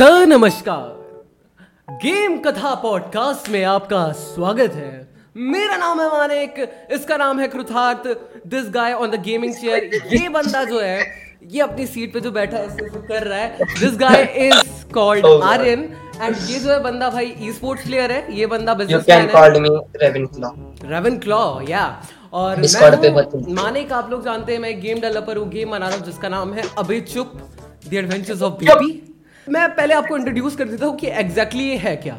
Sir नमस्कार। Game Katha podcast में आपका स्वागत है। मेरा नाम है मानिक इसका नाम है Kritarth. This guy on the gaming chair ये बंदा जो है ये अपनी सीट पे जो बैठा है कर रहा है। This guy is called Aryan and ये जो है बंदा भाई ई स्पोर्ट्स प्लेयर है। ये बंदा business me Ravenclaw. Raven claw या और मैं आप लोग जानते हैं मैं गेम डेवलपर हूँ। गेम बना रहा हूँ जिसका नाम है अभी चुप द एडवेंचर्स ऑफ़ बीपी मैं पहले आपको इंट्रोड्यूस कर देता हूँ कि एग्जैक्टली ये है क्या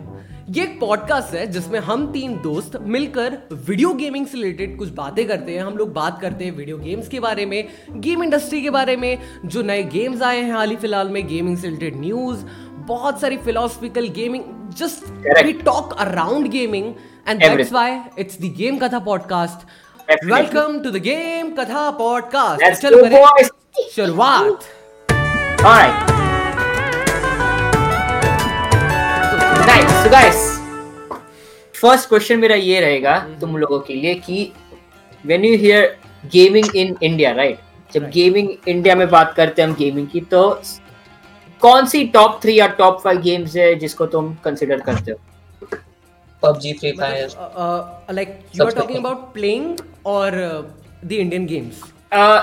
ये एक पॉडकास्ट है जिसमें हम तीन दोस्त मिलकर वीडियो गेमिंग से रिलेटेड कुछ बातें करते हैं हम लोग बात करते हैं वीडियो गेम्स के बारे में गेम इंडस्ट्री के बारे में जो नए गेम्स आए हैं हाल ही फ़िलहाल में गेमिंग से रिलेटेड न्यूज़ बहुत सारी philosophical gaming just we talk around gaming and that's the Game Katha podcast. Definitely. Welcome to the Game Katha podcast. Let's चलो करें शुरुआत Alright. So guys first question मेरा ये रहेगा तुम लोगों के लिए कि when you hear gaming in India right जब गेमिंग इंडिया में बात करते हैं हम गेमिंग की तो कौन सी टॉप थ्री या टॉप फाइव गेम्स है जिसको तुम कंसिडर करते हो? PUBG free fire like you are talking about playing और the Indian games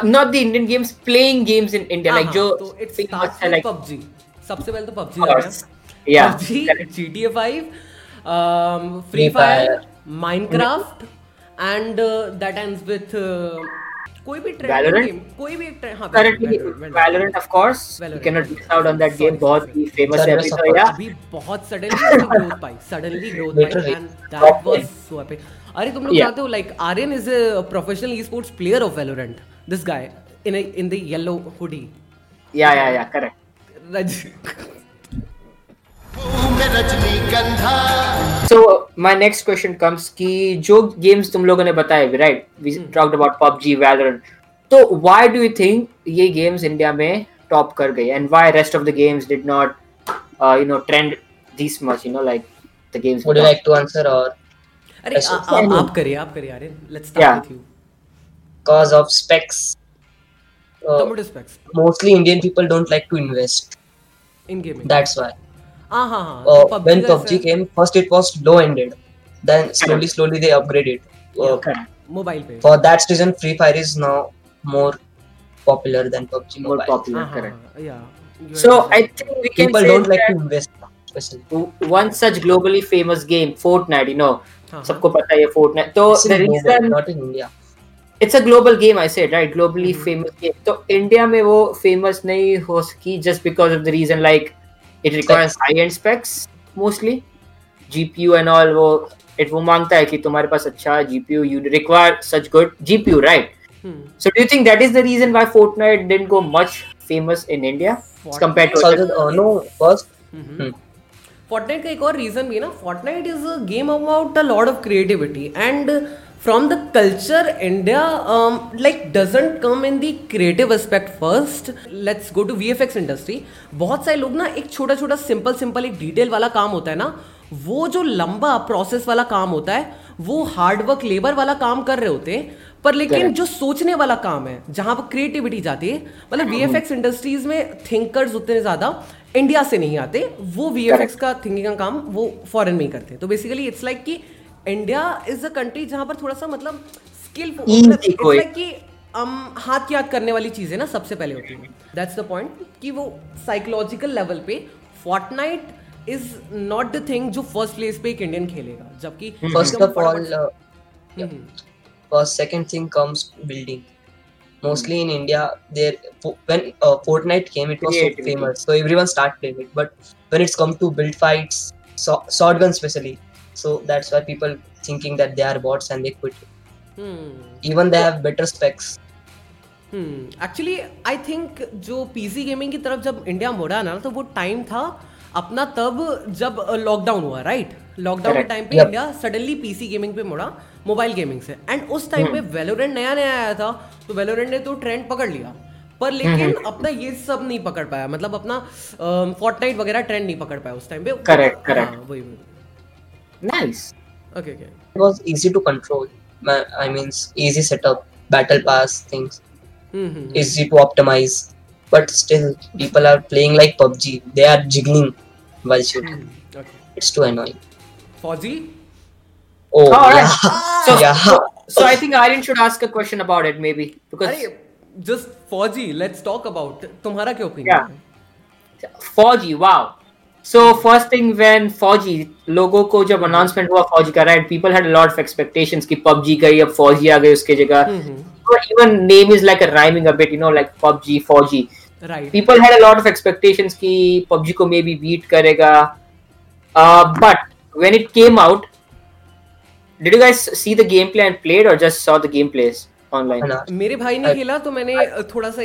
not the Indian games playing games in India like जो तो इट्स लाइक PUBG सबसे पहले तो PUBG Yeah, PUBG. GTA 5, um, Free Fire, Fire. Minecraft, and uh, that ends with uh, कोई भी Valorant? game, कोई भी हाँ, currently Valorant, course you Valorant. cannot miss out on that Sorry, game बहुत. ही famous Sorry, है अभी तो. या अभी बहुत सडनली ग्रोथ पाई suddenly growth pi and that was so epic अरे तुम लोग जानते हो like Aryan is a professional esports player of Valorant this guy in in the yellow hoodie या या या correct so my next question comes कि जो games तुम लोगों ने बताए right we Hmm. talked about PUBG तो why do you think ये games इंडिया में टॉप कर गई and why rest of the games did not uh, you know trend this much you know like the games Would you like to answer or अरे आप करिए आप करिए Aryan let's start with you cause of specs? Uh, respects mostly Indian people don't like to invest. In gaming That's why. हाँ हाँ हाँ Uh, तो when PUBG came, first it was low ended. Then slowly, slowly they upgraded. Uh, correct mobile पे for that reason, Free Fire is now more popular than PUBG more Mobile. popular हाँ correct या so I think we can People say don't like to invest, one such globally famous game Fortnite you know हाँ, सबको पता है ये Fortnite तो the reason not in India. It's a global game I said right globally Mhm. Famous game तो India में वो famous नहीं हो सकी just because of the reason like it requires high end specs mostly GPU and all वो it वो माँगता है कि तुम्हारे पास अच्छा GPU you require such good GPU right so do you think that is the reason why Fortnite didn't go much famous in India compared to So, uh, no, first, hmm का एक और रीजन भी ना Fortnite is a game about a lot of creativity and from the culture India like doesn't come in the creative aspect first let's go to VFX industry बहुत सारे लोग ना एक छोटा छोटा सिंपल सिंपल एक डिटेल वाला काम होता है ना वो जो लंबा प्रोसेस वाला काम होता है वो हार्डवर्क लेबर वाला काम कर रहे होते हैं पर लेकिन Correct. जो सोचने वाला काम है जहाँ पर क्रिएटिविटी जाती है मतलब वीएफएक्स इंडस्ट्रीज़ में थिंकर्स उतने ज़्यादा इंडिया से नहीं आते वो वीएफएक्स का थिंकिंग का काम वो फॉरेन में ही करते हैं। तो बेसिकली इट्स लाइक कि इंडिया इज़ अ कंट्री जहाँ पर थोड़ा सा मतलब स्किल Easy कि um, हाथ याद करने वाली चीज़ें ना सबसे पहले होती है दैट्स द पॉइंट कि वो साइकोलॉजिकल लेवल पे Fortnite is not the thing जो फ़र्स्ट प्लेस पे एक इंडियन खेलेगा जबकि first एकदम of all, फटाफट- uh, hmm, first second thing comes building mostly in india there when uh, fortnite came it was so famous so everyone start playing it but when it's come to build fights so, sword guns especially so that's why people thinking that they are bots and they quit. Hmm even they have better specs. Actually I think जो PC gaming की तरफ़ जब India मुड़ा ना तो वो time था अपना तब जब लॉकडाउन हुआ राइट लॉकडाउन के टाइम पे इंडिया सडनली पीसी गेमिंग पे मुड़ा मोबाइल गेमिंग से. एंड उस टाइम पे वेलोरेंट नया नया आया था तो वेलोरेंट ने तो ट्रेंड पकड़ लिया. पर लेकिन अपना ये सब नहीं पकड़ पाया. मतलब अपना फोर्टनाइट वगैरह ट्रेंड नहीं पकड़ पाया उस टाइम पे. Correct, correct. हाँ, वही वही. Nice Okay okay it was easy to control Ma- i mean easy setup battle pass things hmm hmm easy to optimize but still people are playing like pubg they are jiggling while shooting. Hmm, okay. It's too annoying. Fauji? Oh, All right. yeah. So, Yeah. so, so I think Aryan should ask a question about it maybe because अरे just Fauji, let's talk about तुम्हारा क्या opinion Yeah. है? 4G, wow. So first thing when 4G लोगों को जब announcement हुआ 4G का right people had lot of expectations कि PUBG गई अब 4G आ गई उसके जगह हम्म, even name is like a rhyming a bit you know like PUBG 4G Right. people had a lot of expectations कि PUBG को maybe beat करेगा uh, but when it came out did you guys see the gameplay and played or just saw the gameplays online Uh, मेरे भाई ने खेला तो मैंने थोड़ा सा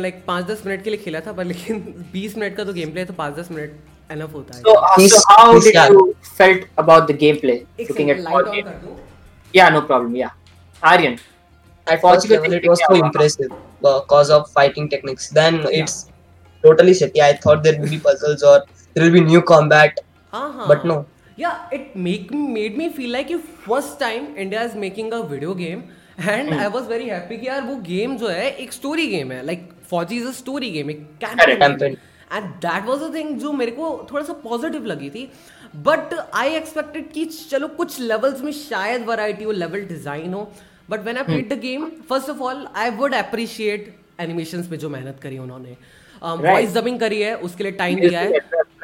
लाइक पाँच दस मिनट के लिए खेला था पर लेकिन बीस मिनट का तो गेम प्ले तो पाँच दस मिनट एनफ होता है so, uh, so how did you felt about the gameplay looking at second, light 4G on कर दूँ? yeah no problem yeah Aryan At first level, it was so impressive because of fighting techniques. Then yeah. it's totally shitty. I thought there will be puzzles or there will be new combat, हाँ हाँ but no. Yeah, it make made me feel like कि first time India is making a video game and I was very happy की यार वो game जो है एक story game है. Like Fauji is a story game एक character and that was a thing जो मेरे को थोड़ा सा पॉजिटिव लगी थी. बट आई एक्सपेक्टेड कि चलो कुछ लेवल्स में शायद वराइटी हो लेवल डिज़ाइन हो. But when I played the game first of all I would appreciate animation में जो मेहनत करी उन्होंने. Um, वॉइस डबिंग करी है उसके लिए टाइम दिया है.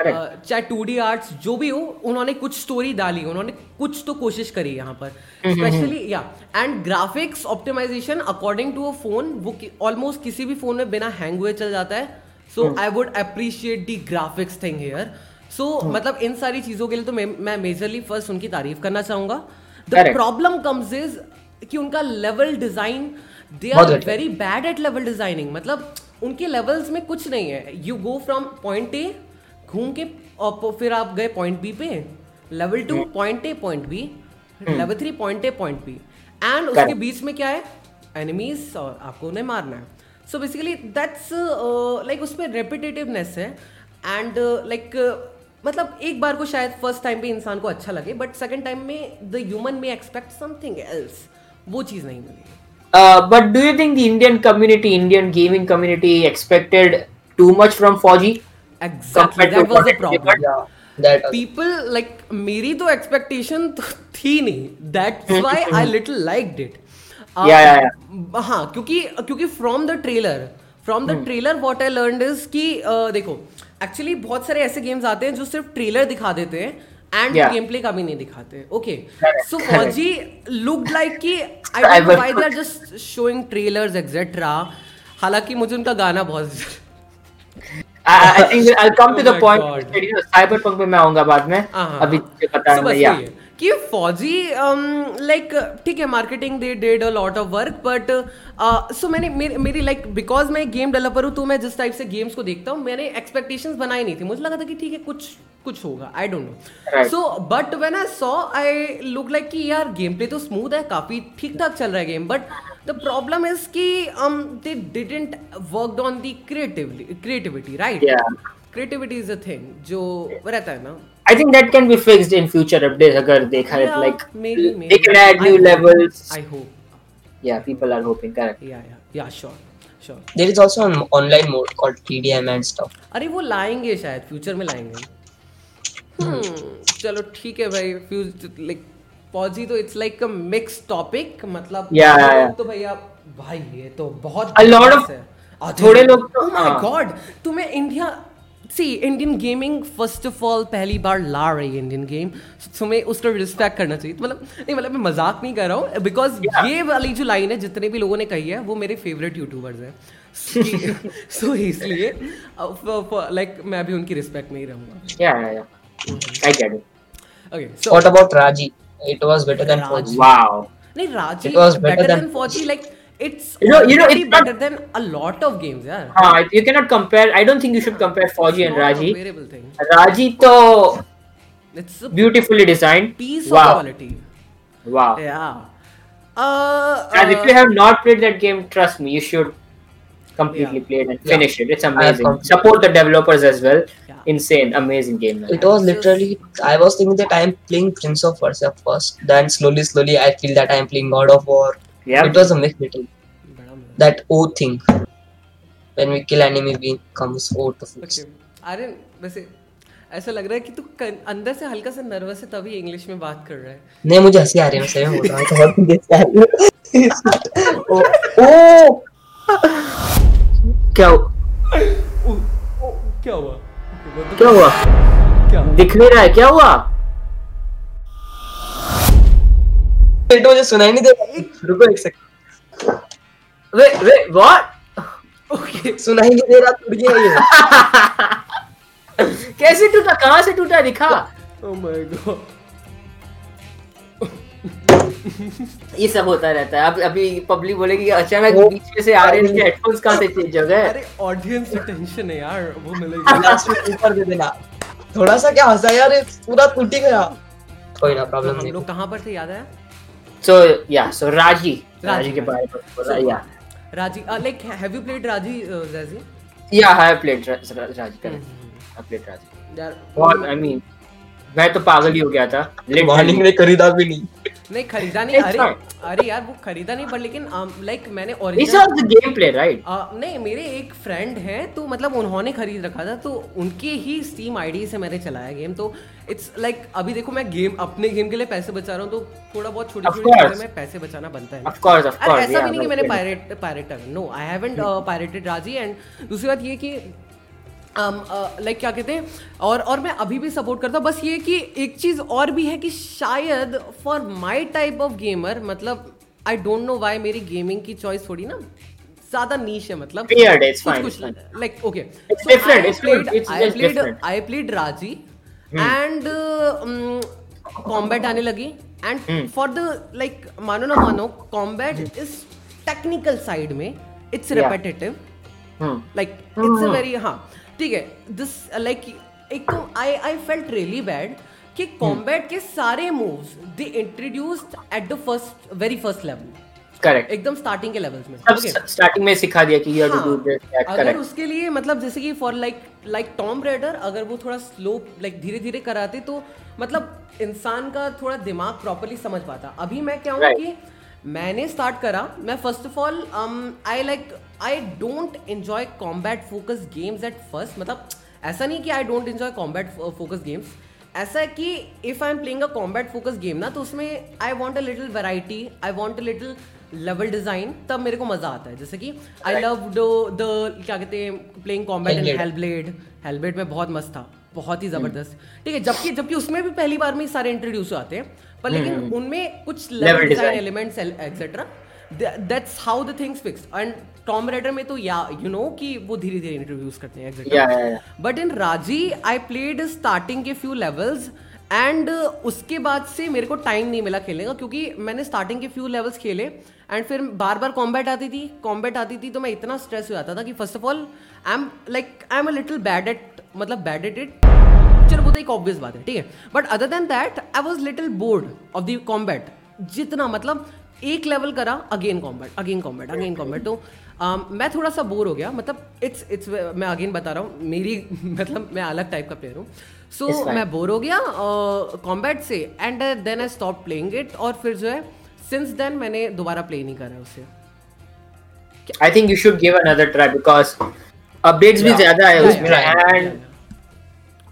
चाहे टू डी आर्ट्स जो भी हो उन्होंने कुछ स्टोरी डाली उन्होंने कुछ तो कोशिश करी यहाँ पर। स्पेशली या and graphics optimisation according to a phone वो ऑलमोस्ट किसी भी फ़ोन में बिना हैंग हुए चल जाता है। So I would appreciate the graphics thing here so मतलब इन सारी चीज़ों के लिए तो मैं मैं मेजरली फ़र्स्ट उनकी तारीफ़ करना चाहूँगा। द प्रॉब्लम कम्स इज़ कि उनका level design they are very bad at level designing मतलब उनके लेवल्स में कुछ नहीं है। You go from point A घूम के और फिर आप गए पॉइंट बी पे level two point A point B level three point A point B and उसके बीच में क्या है? एनिमीज और आपको उन्हें मारना है. सो बेसिकली दैट्स लाइक उसमें रेपिटेटिवनेस है. एंड लाइक मतलब एक बार को शायद फ़र्स्ट टाइम पे इंसान को अच्छा लगे बट सेकंड टाइम में द ह्यूमन में एक्सपेक्ट समथिंग एल्स वो चीज़ नहीं मिली. Uh, but do you think the Indian community, Indian gaming community, expected too much from 4G? Exactly that was the problem Yeah, that. was- people like मेरी तो expectation थी नहीं. That's why I little liked it Yeah, yeah, हाँ क्योंकि क्योंकि from the trailer from the trailer what I learned is कि uh, देखो actually बहुत सारे ऐसे गेम्स आते हैं जो सिर्फ़ ट्रेलर दिखा देते हैं एंड Yeah. गेम प्ले का भी नहीं दिखाते. Okay so. Fauji looked like कि I I don't why they are just showing trailers etcetera हालाँकि मुझे उनका गाना बहुत I, I think I'll come to Oh the my point. You know, Cyberpunk पे मैं आऊँगा बाद में. हाँ, अभी. पता So बस है yeah. वही है कि फौजी लाइक ठीक है marketing they did a lot of work but so मैंने मेरी मेरी लाइक बिकॉज़ मैं गेम डेवलपर हूँ तो मैं जिस टाइप से गेम्स को देखता हूँ मैंने एक्सपेक्टेशंस बनाई नहीं थी मुझे लगा था कि ठीक है कुछ कुछ होगा I don't know so but when I saw I look like कि यार गेम प्ले तो स्मूथ है काफ़ी ठीक ठाक चल रहा है game but the problem is कि they didn't worked on the creatively creativity right Yeah. Creativity is a thing जो रहता है ना I think that can be fixed in future updates अगर देखा है Yeah, like maybe, maybe. they can add I new hope. levels. I hope. Yeah, people are hoping correct. Yeah, yeah, yeah, sure, sure. There is also an online mode called TDM and stuff. अरे वो लाएँगे शायद future में लाएँगे हम्म चलो ठीक है भाई फ्यूज लाइक फौजी तो it's like a mix topic मतलब Yeah, yeah, yeah. तो भैया भाई ये तो बहुत A lot diverse of- थोड़े लोग तो- oh my हाँ. तुम्हें India C Indian gaming first of all पहली बार ला रही है इंडियन गेम तुम्हें उसका रिस्पेक्ट करना चाहिए मतलब नहीं मतलब मैं मज़ाक नहीं कर रहा हूँ बिकॉज़ ये वाली जो लाइन है जितने भी लोगों ने कही है वो मेरे फेवरेट यूट्यूबर्स हैं सो इसलिए लाइक मैं भी उनकी रिस्पेक्ट में ही रहूँगा. Okay so What about Raji? It was better than Ranchi. Wow. No, Raji. it was better, better than, than Fochi. Like it's you know, you know, it's better not, than a lot of games, yeah. Uh, you cannot compare. I don't think you should compare Foji and Raji. Raji to it's beautifully designed piece wow. of quality. Wow. Yeah. Uh, and uh, if you have not played that game, trust me, you should completely Yeah. play it and Yeah. finish it. It's amazing. Support the developers as well. Yeah. Insane, amazing game. man. It was literally. I was thinking that I am playing Prince of Persia first. Then slowly, slowly, I feel that I am playing God of War. Yeah. It was a mix little. That O thing. When we kill enemy, we comes O to fix. okay अरे वैसे ऐसा लग रहा है कि तू अंदर से हल्का सा नर्वस है तभी इंग्लिश में बात कर रहा है नहीं मुझे हँसी आ रही है मैं सही बोल रहा हूँ तो है ओ, ओ क्या ओ, ओ, क्या हुआ? क्या हुआ? क्या? दिख नहीं रहा है क्या हुआ? बेटा मुझे सुनाई नहीं दे रहा। रुको एक सेकंड वे वे व्हाट ओके सुनाई नहीं दे रहा टूट गया ये। कैसे टूटा? कहाँ से टूटा? दिखा। ओ माय गॉड ये सब होता रहता है। अब अभी पब्लिक बोलेगी अचानक बीच में से आ रहे हैं हेडफोन्स कहाँ से चेंज हो गए? अरे ऑडियंस अटेंशन है यार वो मिलेगी। ऊपर दे देना। थोड़ा सा क्या हंसा यार ये पूरा टूट ही गया। कोई ना प्रॉब्लम हम नहीं लोग कहाँ पर थे याद है? सो या सो राज़ी राज़ी के बारे में बोला या राज़ी like have you played Raji जैसी या I played Raji correct I played Raji यार आई मीन मैं तो पागल ही हो गया था। मॉर्निंग. ने खरीदा भी नहीं। नहीं खरीदा नहीं। अरे अरे यार वो खरीदा नहीं पर लेकिन लाइक मैंने This original the gameplay, right? नहीं मेरे एक फ्रेंड हैं तो मतलब उन्होंने खरीद रखा था तो उनके ही स्टीम आईडी से मैंने चलाया गेम तो इट्स लाइक like, अभी देखो मैं गेम अपने गेम के लिए पैसे बचा रहा हूँ तो थोड़ा बहुत छोटी छोटी में पैसे बचाना बनता है। Of course, of course. ऐसा भी नहीं कि मैंने pirate pirate no I haven't pirated Raji and दूसरी बात ये कि लाइक क्या कहते हैं और और मैं अभी भी सपोर्ट करता हूँ बस ये कि एक चीज़ और भी है कि शायद for my type of gamer मतलब आई डोंट नो वाई मेरी गेमिंग की चॉइस थोड़ी ना ज़्यादा नीच है मतलब कुछ played different. I played Raji and combat आने लगी एंड फॉर द लाइक मानो ना मानो कॉम्बैट इज़ टेक्निकल साइड में it's. Repetitive. Like it's a very हाँ ठीक है दिस लाइक एक तो I I felt really bad कि कॉम्बैट के सारे moves they introduced at the first very first level Correct. एकदम स्टार्टिंग के लेवल्स में स्टार्टिंग में सिखा दिया कि you have to do this अगर उसके लिए मतलब जैसे कि for like like Tom Raider अगर वो थोड़ा स्लो लाइक धीरे धीरे कराते तो मतलब इंसान का थोड़ा दिमाग प्रॉपरली समझ पाता। अभी मैं क्या हूँ. कि मैंने स्टार्ट करा। मैं first of all I like I don't enjoy combat focus games at first मतलब ऐसा नहीं कि I don't enjoy combat focus games ऐसा है कि if I am playing a combat focus game ना तो उसमें I want a little variety I want a little level design तब मेरे को मज़ा आता है। जैसे कि आई लव द द क्या कहते हैं playing combat in Hellblade Hellblade में बहुत मस्त था बहुत ही ज़बरदस्त। ठीक है जबकि जबकि उसमें भी पहली बार में सारे इंट्रोड्यूस आते हैं। पर लेकिन उनमें कुछ Level level design elements etcetera that's how the things fix and Tom Raider में तो या यू नो कि वो धीरे धीरे इंट्रोड्यूस करते हैं या but in Raji I played starting के फ्यू लेवल्स एंड उसके बाद से मेरे को टाइम नहीं मिला खेलने का क्योंकि मैंने स्टार्टिंग के फ्यू लेवल्स खेले एंड फिर बार बार कॉम्बैट आती थी कॉम्बैट आती थी तो मैं इतना स्ट्रेस हो जाता था कि first of all I am like I am a little bad at मतलब बैड एट इट चलो वो तो एक ऑब्वियस बात है ठीक है? But other than that I was little bored of the combat जितना मतलब एक लेवल करा again combat again combat again combat तो um, मैं थोड़ा सा बोर हो गया। मतलब इट्स इट्स मैं अगेन बता रहा हूँ मेरी मतलब मैं अलग टाइप का प्लेयर हूँ। सो fine. मैं बोर हो गया कॉम्बैट से and then I stop playing it और फिर जो है सिंस देन मैंने दोबारा प्ले नहीं करा उसे। I think you should give another try because updates भी ज़्यादा है उसमें एंड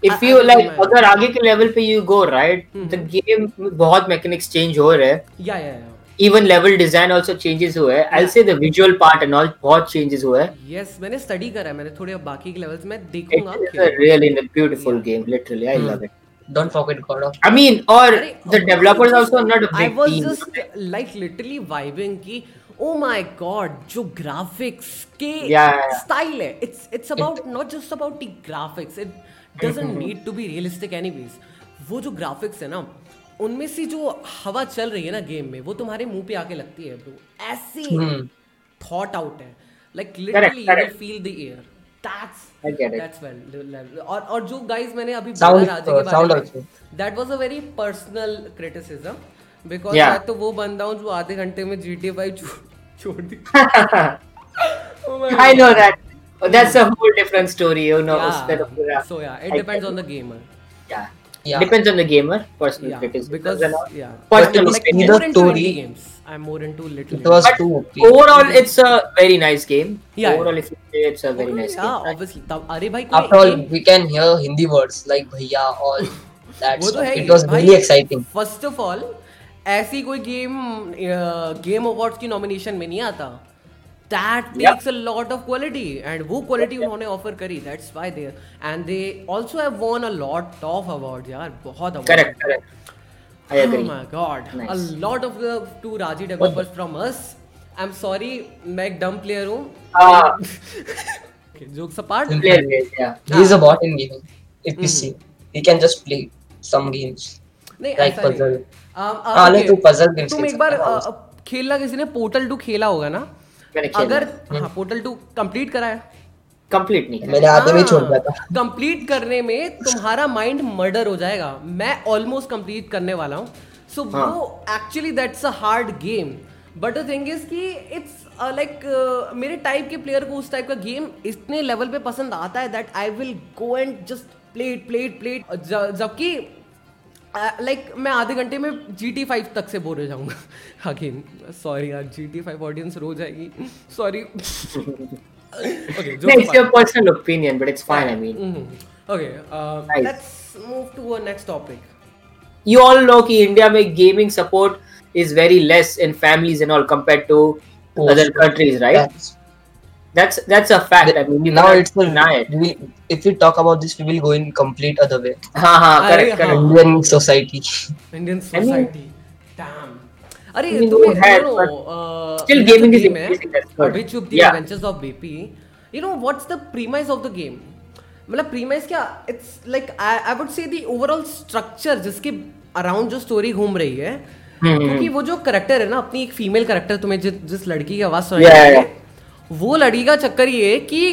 इफ़ यू लाइक अगर आगे के लेवल पे you go right the game बहुत मैकेनिक्स चेंज हो रहे हैं या या even level design also changes हुए हैं I Yeah. Say the visual part and all बहुत चेंजेस हुए हैं यस मैंने स्टडी करा है मैंने थोड़े बाकी के लेवल्स में देखूँगा it is खेलूँगा। A really beautiful game literally I love it Don't forget God of I mean, or अरे, the developers also not a big I was team. just like literally vibing कि oh my god जो graphics के Yeah, yeah, yeah. style है it's it's about it, not just about the graphics it doesn't need to be realistic anyways. वो जो graphics है ना उनमें से जो हवा चल रही है ना गेम में वो तुम्हारे मुँह पे आके लगती है ब्रो ऐसे. थॉट आउट है. Like literally you will feel the air that's. That's well और और जो गाइस मैंने अभी बोला राजे के uh, बारे में that was a very personal criticism because मैं तो वो बंदा हूँ जो आधे घंटे में GTA 5 छोड़ दी। Oh my I That. That's a whole different story, you know. तो Yeah. So yeah, it I depends on the gamer. Yeah. Yeah. Depends on the gamer, personal Yeah, criticism. because yeah, Personal But like more the into story- games. I'm more into Little. It was too. Overall, it's a very nice game. Yeah. Overall, if you say it's a very nice yeah, game. obviously. तब अरे भाई कोई After all, game- we can hear Hindi words like bhaiya, all that वो तो है It was really exciting. First of all ऐसी कोई game game awards की नॉमिनेशन में नहीं आता that Yeah. Takes a lot of quality and वो क्वालिटी उन्होंने ऑफ़र करी that's why they and they also have won a lot of awards यार बहुत award Correct, correct. I agree. Oh my god. Nice. A lot of the to Raji developers from us. I'm sorry, मैं एक dumb player हूँ. Ah, Okay, jokes apart. player yeah. He's a bot in gaming. If Hmm. we see, he can just play some games नहीं like puzzle. Um, uh, हाँ, okay. तू puzzle games तुम एक बार है uh, uh, खेलना किसी ने पोर्टल टू खेला होगा ना अगर हाँ पोर्टल टू कंप्लीट करा है। कंप्लीट नहीं मैंने आधे में छोड़ दिया था। कंप्लीट करने में तुम्हारा माइंड मर्डर हो जाएगा। मैं ऑलमोस्ट कंप्लीट करने वाला हूँ। सो हाँ. वो actually that's a hard game but the thing is कि इट्स लाइक मेरे टाइप के प्लेयर को उस टाइप का गेम इतने लेवल पे पसंद आता है that I will go and just play it play it play it जबकि Uh, लाइक मैं आधे घंटे में जी टी फाइव तक से बोल जाऊँगा। अगेन सॉरी यार जी टी फाइव ऑडियंस रो जाएगी। Sorry India mm-hmm. uh, में gaming support is very less in families and all compared to other countries right that's that's a fact the, i mean you now it's the night we if we talk about this we will go in complete other way. Ha ha correct, Aray, correct. indian society. Indian society. I mean, अरे तुम्हें you know still gaming is in which of the adventures of BP you know what's the premise of the game मतलब premise क्या it's like I would say the overall structure जिसके around जो story घूम रही है हम्म, क्योंकि हम्म। वो जो करेक्टर है ना अपनी एक फीमेल करेक्टर तुम्हें जिस लड़की की आवाज़ सुनाई है वो लड़की का चक्कर ये है कि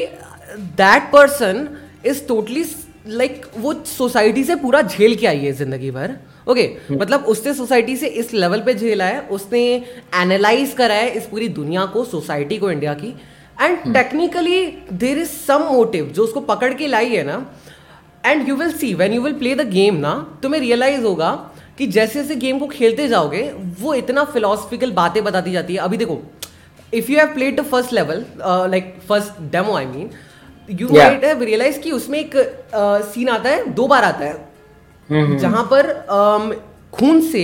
that person is totally like वो सोसाइटी से पूरा झेल के आई है ज़िंदगी भर। ओके okay, मतलब उसने सोसाइटी से इस लेवल पे झेला है उसने एनालाइज करा है इस पूरी दुनिया को सोसाइटी को इंडिया की। And technically there is some motive जो उसको पकड़ के लाई है ना। And you will see when you will play the game ना तुम्हें रियलाइज़ होगा कि जैसे जैसे गेम को खेलते जाओगे वो इतना फिलोसफिकल बातें बताती जाती है। अभी देखो if you have played the first level like first demo I mean you might have realize कि उसमें एक सीन uh, आता है दो बार आता है। जहाँ पर um, खून से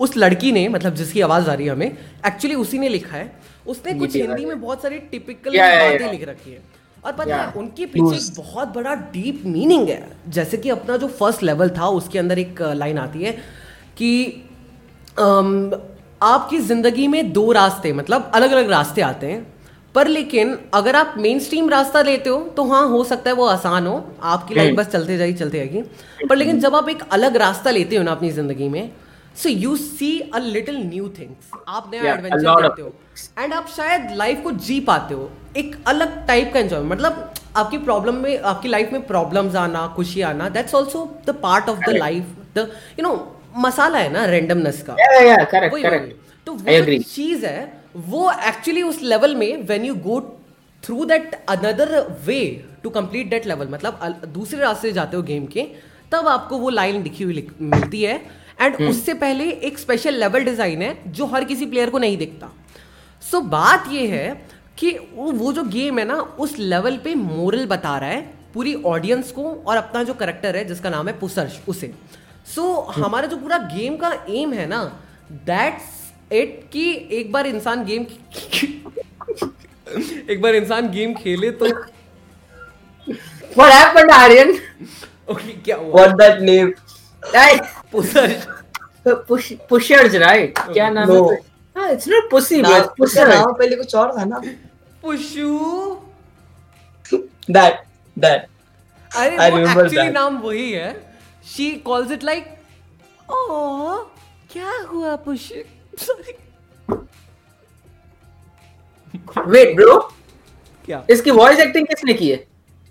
उस लड़की ने मतलब जिसकी आवाज़ आ रही है हमें एक्चुअली उसी ने लिखा है। उसने कुछ हिंदी में बहुत सारी टिपिकल Yeah, बातें yeah. लिख रखी है। और पता है Yeah. उनके पीछे एक बहुत बड़ा डीप मीनिंग है। जैसे कि अपना जो फ़र्स्ट लेवल था उसके अंदर एक लाइन आती है कि अम, आपकी ज़िंदगी में दो रास्ते मतलब अलग अलग रास्ते आते हैं। पर लेकिन अगर आप मेन स्ट्रीम रास्ता लेते हो तो हाँ हो सकता है वो आसान हो। आपकी लाइफ हम्म। बस चलते जाएगी चलते जाएगी। पर लेकिन जब आप एक अलग रास्ता लेते हो ना अपनी ज़िंदगी में so you see a little new things आप नया Yeah, एडवेंचर of देखते हो एंड आप शायद लाइफ को जी पाते हो। एक अलग टाइप का एंजॉय मतलब आपकी प्रॉब्लम में आपकी लाइफ में प्रॉब्लम्स आना खुशी आना that's also the part of the life the you know masala है ना रेंडमनेस का। वही correct. तो वो चीज़ है वो एक्चुअली उस लेवल में when you go through that another way to complete that level मतलब दूसरे रास्ते जाते हो गेम के तब आपको वो लाइन लिखी हुई मिलती है। And hmm. उससे पहले एक स्पेशल लेवल डिज़ाइन है जो हर किसी प्लेयर को नहीं दिखता। सो so, बात ये है कि वो वो जो गेम है ना उस लेवल पे मोरल बता रहा है पूरी ऑडियंस को और अपना जो करेक्टर है जिसका नाम है पुसर्श उसे। सो so, हमारा जो पूरा गेम का एम है ना दैट्स इट कि एक बार इंसान गेम एक बार इंसान गेम खेले तो What happened, Aryan? ओके क्या हुआ What that name? Hey, पुसर्श push, pushers, right? क्या नाम No. है? Ah, it's not pussy, bro. नाम pusher. नाम पहले कुछ और था ना पुशू that that अरे I वो remember एक्चुअली that. नाम वही है शी कॉल्स इट लाइक ओ क्या हुआ पुश सॉरी Wait, bro. क्या? इसकी वॉइस एक्टिंग किसने की है?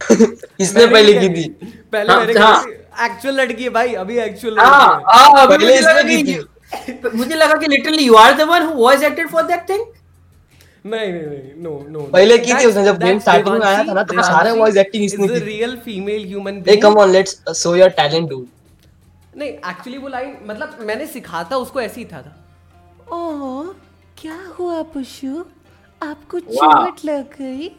इसने पहले की थी। पहले हाँ, मैंने हाँ। एक्चुअल लड़की है भाई अभी एक्चुअल हाँ, हाँ, पहले मुझे इसने लगा की कि थी। मुझे लगा कि literally you are the one who voice acted for that thing नहीं नहीं नहीं नो नो पहले की थी उसने, जब game starting में आया था ना, तो सारे voice acting इसने की थी। Real female human hey come on let's uh, show your talent dude नहीं एक्चुअली वो लाइन मतलब मैंने सिखा था उसको ऐसे ही था था ओह क्या हुआ पुशु आपको. चोट लग गई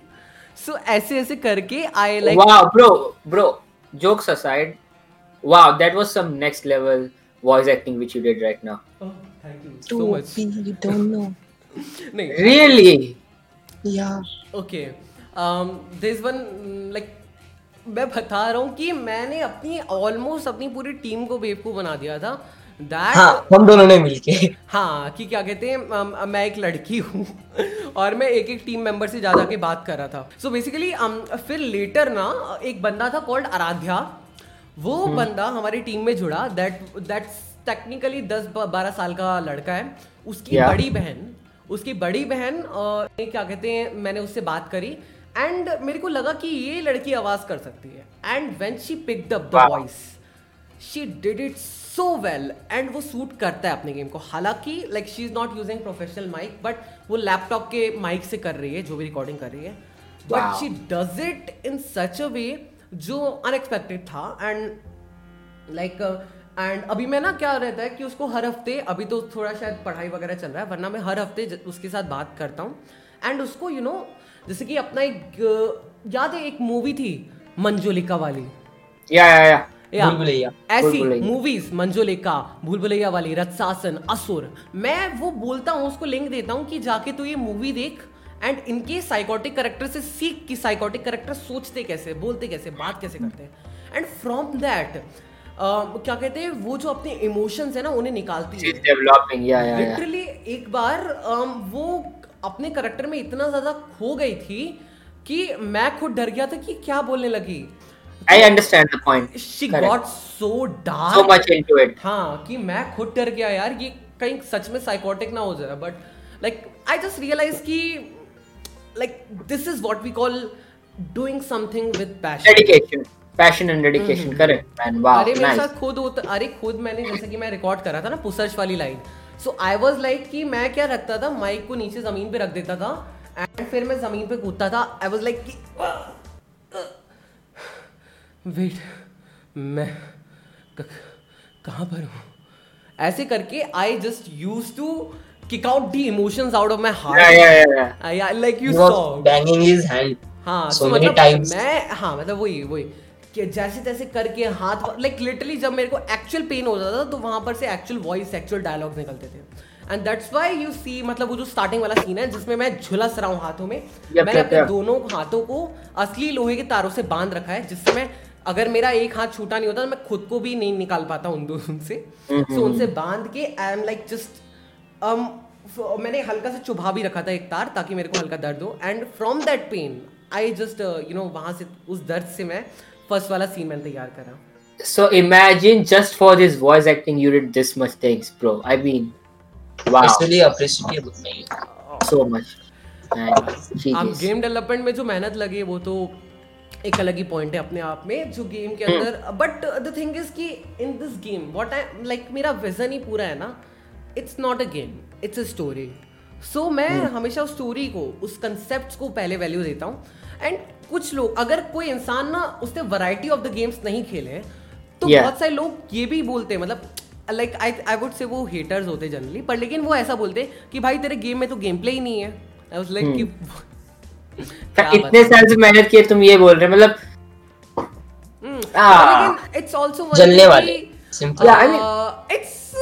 सो ऐसे ऐसे करके I like wow, bro, bro. Jokes aside, wow, that was some next level voice acting which you did right now. Thank you so much you don't know. नहीं Really? Yeah. Okay this one like mm, मैं बता रहा हूँ कि मैंने अपनी almost अपनी पूरी टीम को बेवकूफ़ बना दिया था। दैट हाँ हम दोनों ने मिलके। हाँ कि क्या कहते हैं मैं एक लड़की हूँ और मैं एक एक टीम मेंबर से जा जा के बात कर रहा था। सो so बेसिकली फिर लेटर ना एक बंदा था कॉल्ड आराध्या। वो बंदा हमारी टीम में जुड़ा। दैट दैट्स टेक्निकली दस बारह साल का लड़का है। उसकी Yeah. बड़ी बहन उसकी बड़ी बहन क्या कहते हैं मैंने उससे बात करी एंड मेरे को लगा कि ये लड़की आवाज़ कर सकती है। And when she pick the voice she did it so well and वो सूट करता है अपने गेम को। हालाँकि like she is not using professional mic but वो लैपटॉप के माइक से कर रही है जो भी रिकॉर्डिंग कर रही है। But she does it in such a way जो अनएक्सपेक्टेड था एंड लाइक एंड अभी मैं ना क्या रहता है कि उसको हर हफ़्ते अभी तो थोड़ा शायद पढ़ाई वगैरह चल रहा है वरना मैं हर हफ़्ते उसके साथ बात करता हूँ। एंड उसको यू you नो know, जैसे कि अपना एक याद है एक मूवी थी मंजुलिका वाली? Yeah, yeah, yeah. या ऐसी मूवीज़ मंजुलिका भूल भुलैया वाली रत्सासन असुर। मैं वो बोलता हूँ उसको लिंक देता हूँ कि जाके तू ये मूवी देख एंड इनके साइकोटिक करेक्टर से सीख कि साइकोटिक करेक्टर सोचते कैसे बोलते कैसे बात कैसे करते हैं। एंड फ्रॉम दैट क्या कहते हैं वो जो अपने इमोशंस है ना उन्हें निकालती है. लिटरली एक बार um, वो अपने करेक्टर में इतना ज़्यादा खो गई थी कि मैं खुद डर गया था कि क्या बोलने लगी I understand the point. She got so dark So much into it. हाँ कि मैं खुद डर गया यार ये कहीं सच में साइकोटिक ना हो जाए but like I just realize कि like this is what we call doing something with passion Dedication. Passion and dedication. Correct, man. Wow. अरे मेरे साथ खुद अरे खुद मैंने जैसे कि मैं रिकॉर्ड करा था ना पुसर्च वाली line so I was like कि मैं क्या रखता था माइक को नीचे ज़मीन पे रख देता था एंड फिर मैं ज़मीन पे कूदता था आई वाज लाइक कि वेट मैं कहाँ पर हूँ ऐसे करके I just use to kick out the emotions out of my Yeah, yeah, yeah, yeah. Heart like you He was saw banging his hand. हाँ So so many मतलब times. मैं हाँ मतलब वही वही कि जैसे तैसे करके हाथ लाइक लिटरली जब मेरे को एक्चुअल पेन होता था तो वहाँ पर से एक्चुअल वॉइस एक्चुअल डायलॉग्स निकलते थे। And that's why you see मतलब वो जो स्टार्टिंग वाला सीन है जिसमें मैं झुलस रहा हूँ हाथों में Yep, मैंने अपने yep. दोनों हाथों को असली लोहे के तारों से बाँध रखा है जिससे मैं अगर मेरा एक हाथ छूटा नहीं होता तो मैं खुद को भी नहीं निकाल पाता उन दो से सो उनसे बाँध के आई एम लाइक जस्ट मैंने हल्का सा चुभा भी रखा था एक तार ताकि मेरे को हल्का दर्द हो। And from that pain I just you know वहाँ से उस दर्द से मैं फ़र्स्ट वाला सीन मैंने तैयार करा। So imagine just for this voice acting, you did this much things, bro. I mean, wow, It's really appreciable, man. so much. Man, game development में जो मेहनत लगी वो तो एक अलग ही पॉइंट है अपने आप में जो गेम के अंदर। बट द थिंग इज़ कि in this game what I like मेरा विजन ही पूरा है ना it's not a game it's a story so मैं हमेशा उस स्टोरी को उस कंसेप्ट को पहले वैल्यू देता हूँ। एंड कुछ लोग अगर कोई इंसान ना उसने वैरायटी ऑफ़ द गेम्स नहीं खेले तो Yeah. बहुत सारे लोग ये भी बोलते हैं मतलब लाइक आई आई वुड से वो हेटर्स होते जनरली पर लेकिन वो ऐसा बोलते हैं कि भाई तेरे गेम में तो गेम प्ले ही नहीं है आई वाज लाइक कि इतने साल से मेहनत किए तुम ये बोल रहे मतलब Hmm. लेकिन इट्स आल्सो जलने वाले. Yeah, I mean- it's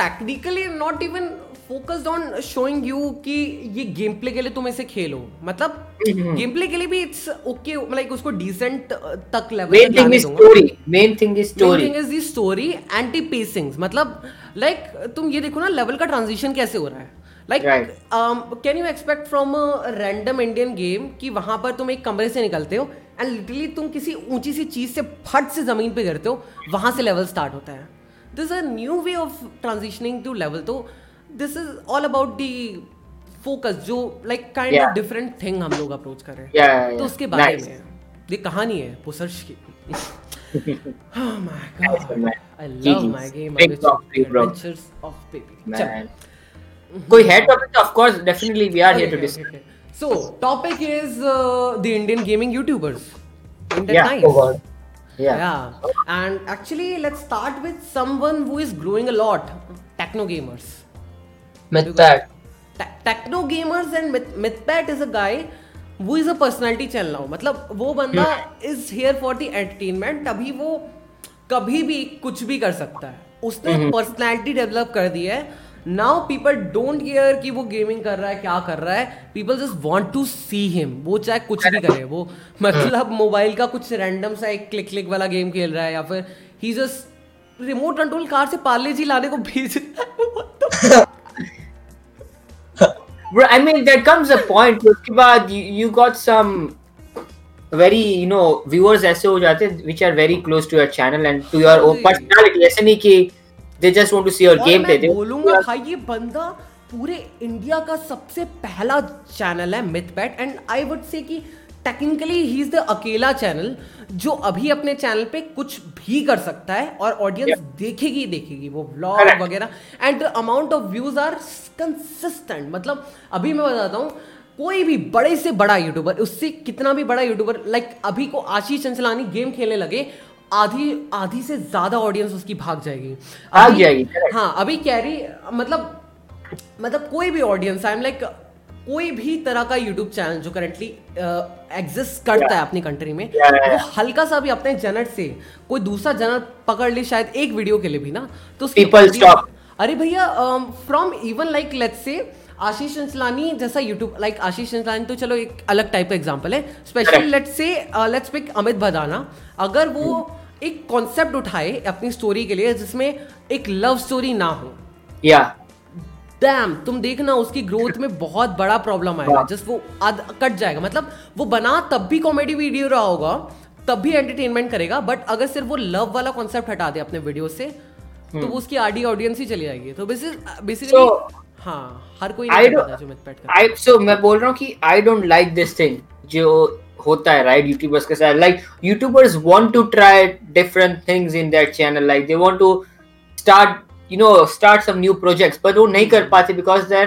technically not even focused on showing you कि ये गेम प्ले के लिए तुम इसे खेलो। मतलब. गेम प्ले के लिए भी इट्स ओके लाइक उसको डिसेंट तक level main thing is story main thing is story main thing is the story anti pacings मतलब लाइक like, तुम ये देखो ना लेवल का ट्रांजिशन कैसे हो रहा है। Like can you expect from a random Indian game कि वहाँ पर तुम एक कमरे से निकलते हो एंड लिटरली तुम किसी ऊँची सी चीज़ से फट से ज़मीन पे गिरते हो वहाँ से लेवल स्टार्ट होता है। This a new way of transitioning to level तो this is all about the focus जो like kind of different thing हम लोग अप्रोच कर रहे हैं Yeah, yeah, तो उसके बारे Nice. में ये कहानी है पुसर्श की oh my god man. I love GG's. my game Big talk. Adventures of Baby कोई है topic of course definitely we are here to discuss. So, topic is uh, the Indian gaming YouTubers. Isn't that Yeah, nice? Oh Yeah. And actually, let's start with someone who is growing a lot. Techno gamers. Mythpat. Techno Gamers and Mythpat is a guy वो is a personality channel now मतलब वो बंदा is here for the entertainment अभी वो कभी भी कुछ भी कर सकता है। उसने पर्सनालिटी डेवलप कर दी है। नाउ पीपल डोंट केयर कि वो गेमिंग कर रहा है क्या कर रहा है। People just want to see him वो चाहे कुछ भी करे वो मतलब मोबाइल का कुछ रैंडम सा एक क्लिक क्लिक वाला गेम खेल रहा है या फिर he just remote control car से पार्ले जी लाने को भेज रहा है। I mean, there comes a point उसके बाद you, you got some very you know viewers ऐसे हो जाते हैं which are very close to your channel and to your own personality ऐसे नहीं कि they just want to see your gameplay मैं बोलूँगा भाई ये बंदा पूरे इंडिया का सबसे पहला चैनल है Mythpat and I would say कि टेक्निकली ही इज़ द अकेला चैनल जो अभी अपने चैनल पे कुछ भी कर सकता है और ऑडियंस yeah. देखेगी देखेगी वो व्लॉग वगैरह। And the amount of views are consistent मतलब अभी मैं बताता हूँ कोई भी बड़े से बड़ा यूट्यूबर उससे कितना भी बड़ा यूट्यूबर लाइक अभी को आशीष चंचलानी गेम खेलने लगे आधी आधी से ज़्यादा ऑडियंस उसकी भाग जाएगी। भाग अभी- जाएगी, हाँ अभी कैरी मतलब मतलब कोई भी ऑडियंस आई एम लाइक कोई भी तरह का यूट्यूब चैनल जो करंटली एग्जिस्ट करता yeah. है अपनी कंट्री में Yeah, yeah, वो हल्का सा भी अपने जनर से कोई दूसरा जनर पकड़ ले शायद एक वीडियो के लिए भी ना तो अरे भैया from even like let's say आशीष चंचलानी जैसा यूट्यूब लाइक आशीष चंचलानी तो चलो एक अलग टाइप का एग्ज़ाम्पल है। Specially. Let's say let's pick Amit Bhadana अगर वो एक कॉन्सेप्ट उठाए अपनी स्टोरी के लिए जिसमें एक लव स्टोरी ना हो। या yeah. डैम तुम देखना उसकी ग्रोथ में बहुत बड़ा प्रॉब्लम आएगा। जस्ट वो आध कट जाएगा। मतलब वो बना तब भी कॉमेडी वीडियो रहा होगा तब भी एंटरटेनमेंट करेगा बट अगर सिर्फ़ वो लव वाला कॉन्सेप्ट हटा दे अपने वीडियो से तो वो उसकी आडी ऑडियंस ही चली जाएगी। तो बेसिकली So, हाँ हर कोई नहीं करता I so मैं बोल रहा हूँ कि I don't like this thing जो होता है right? यूट्यूबर्स के साथ like YouTubers want to try different things in their channel like they want to start you know start some new projects but वो नहीं कर पाते because their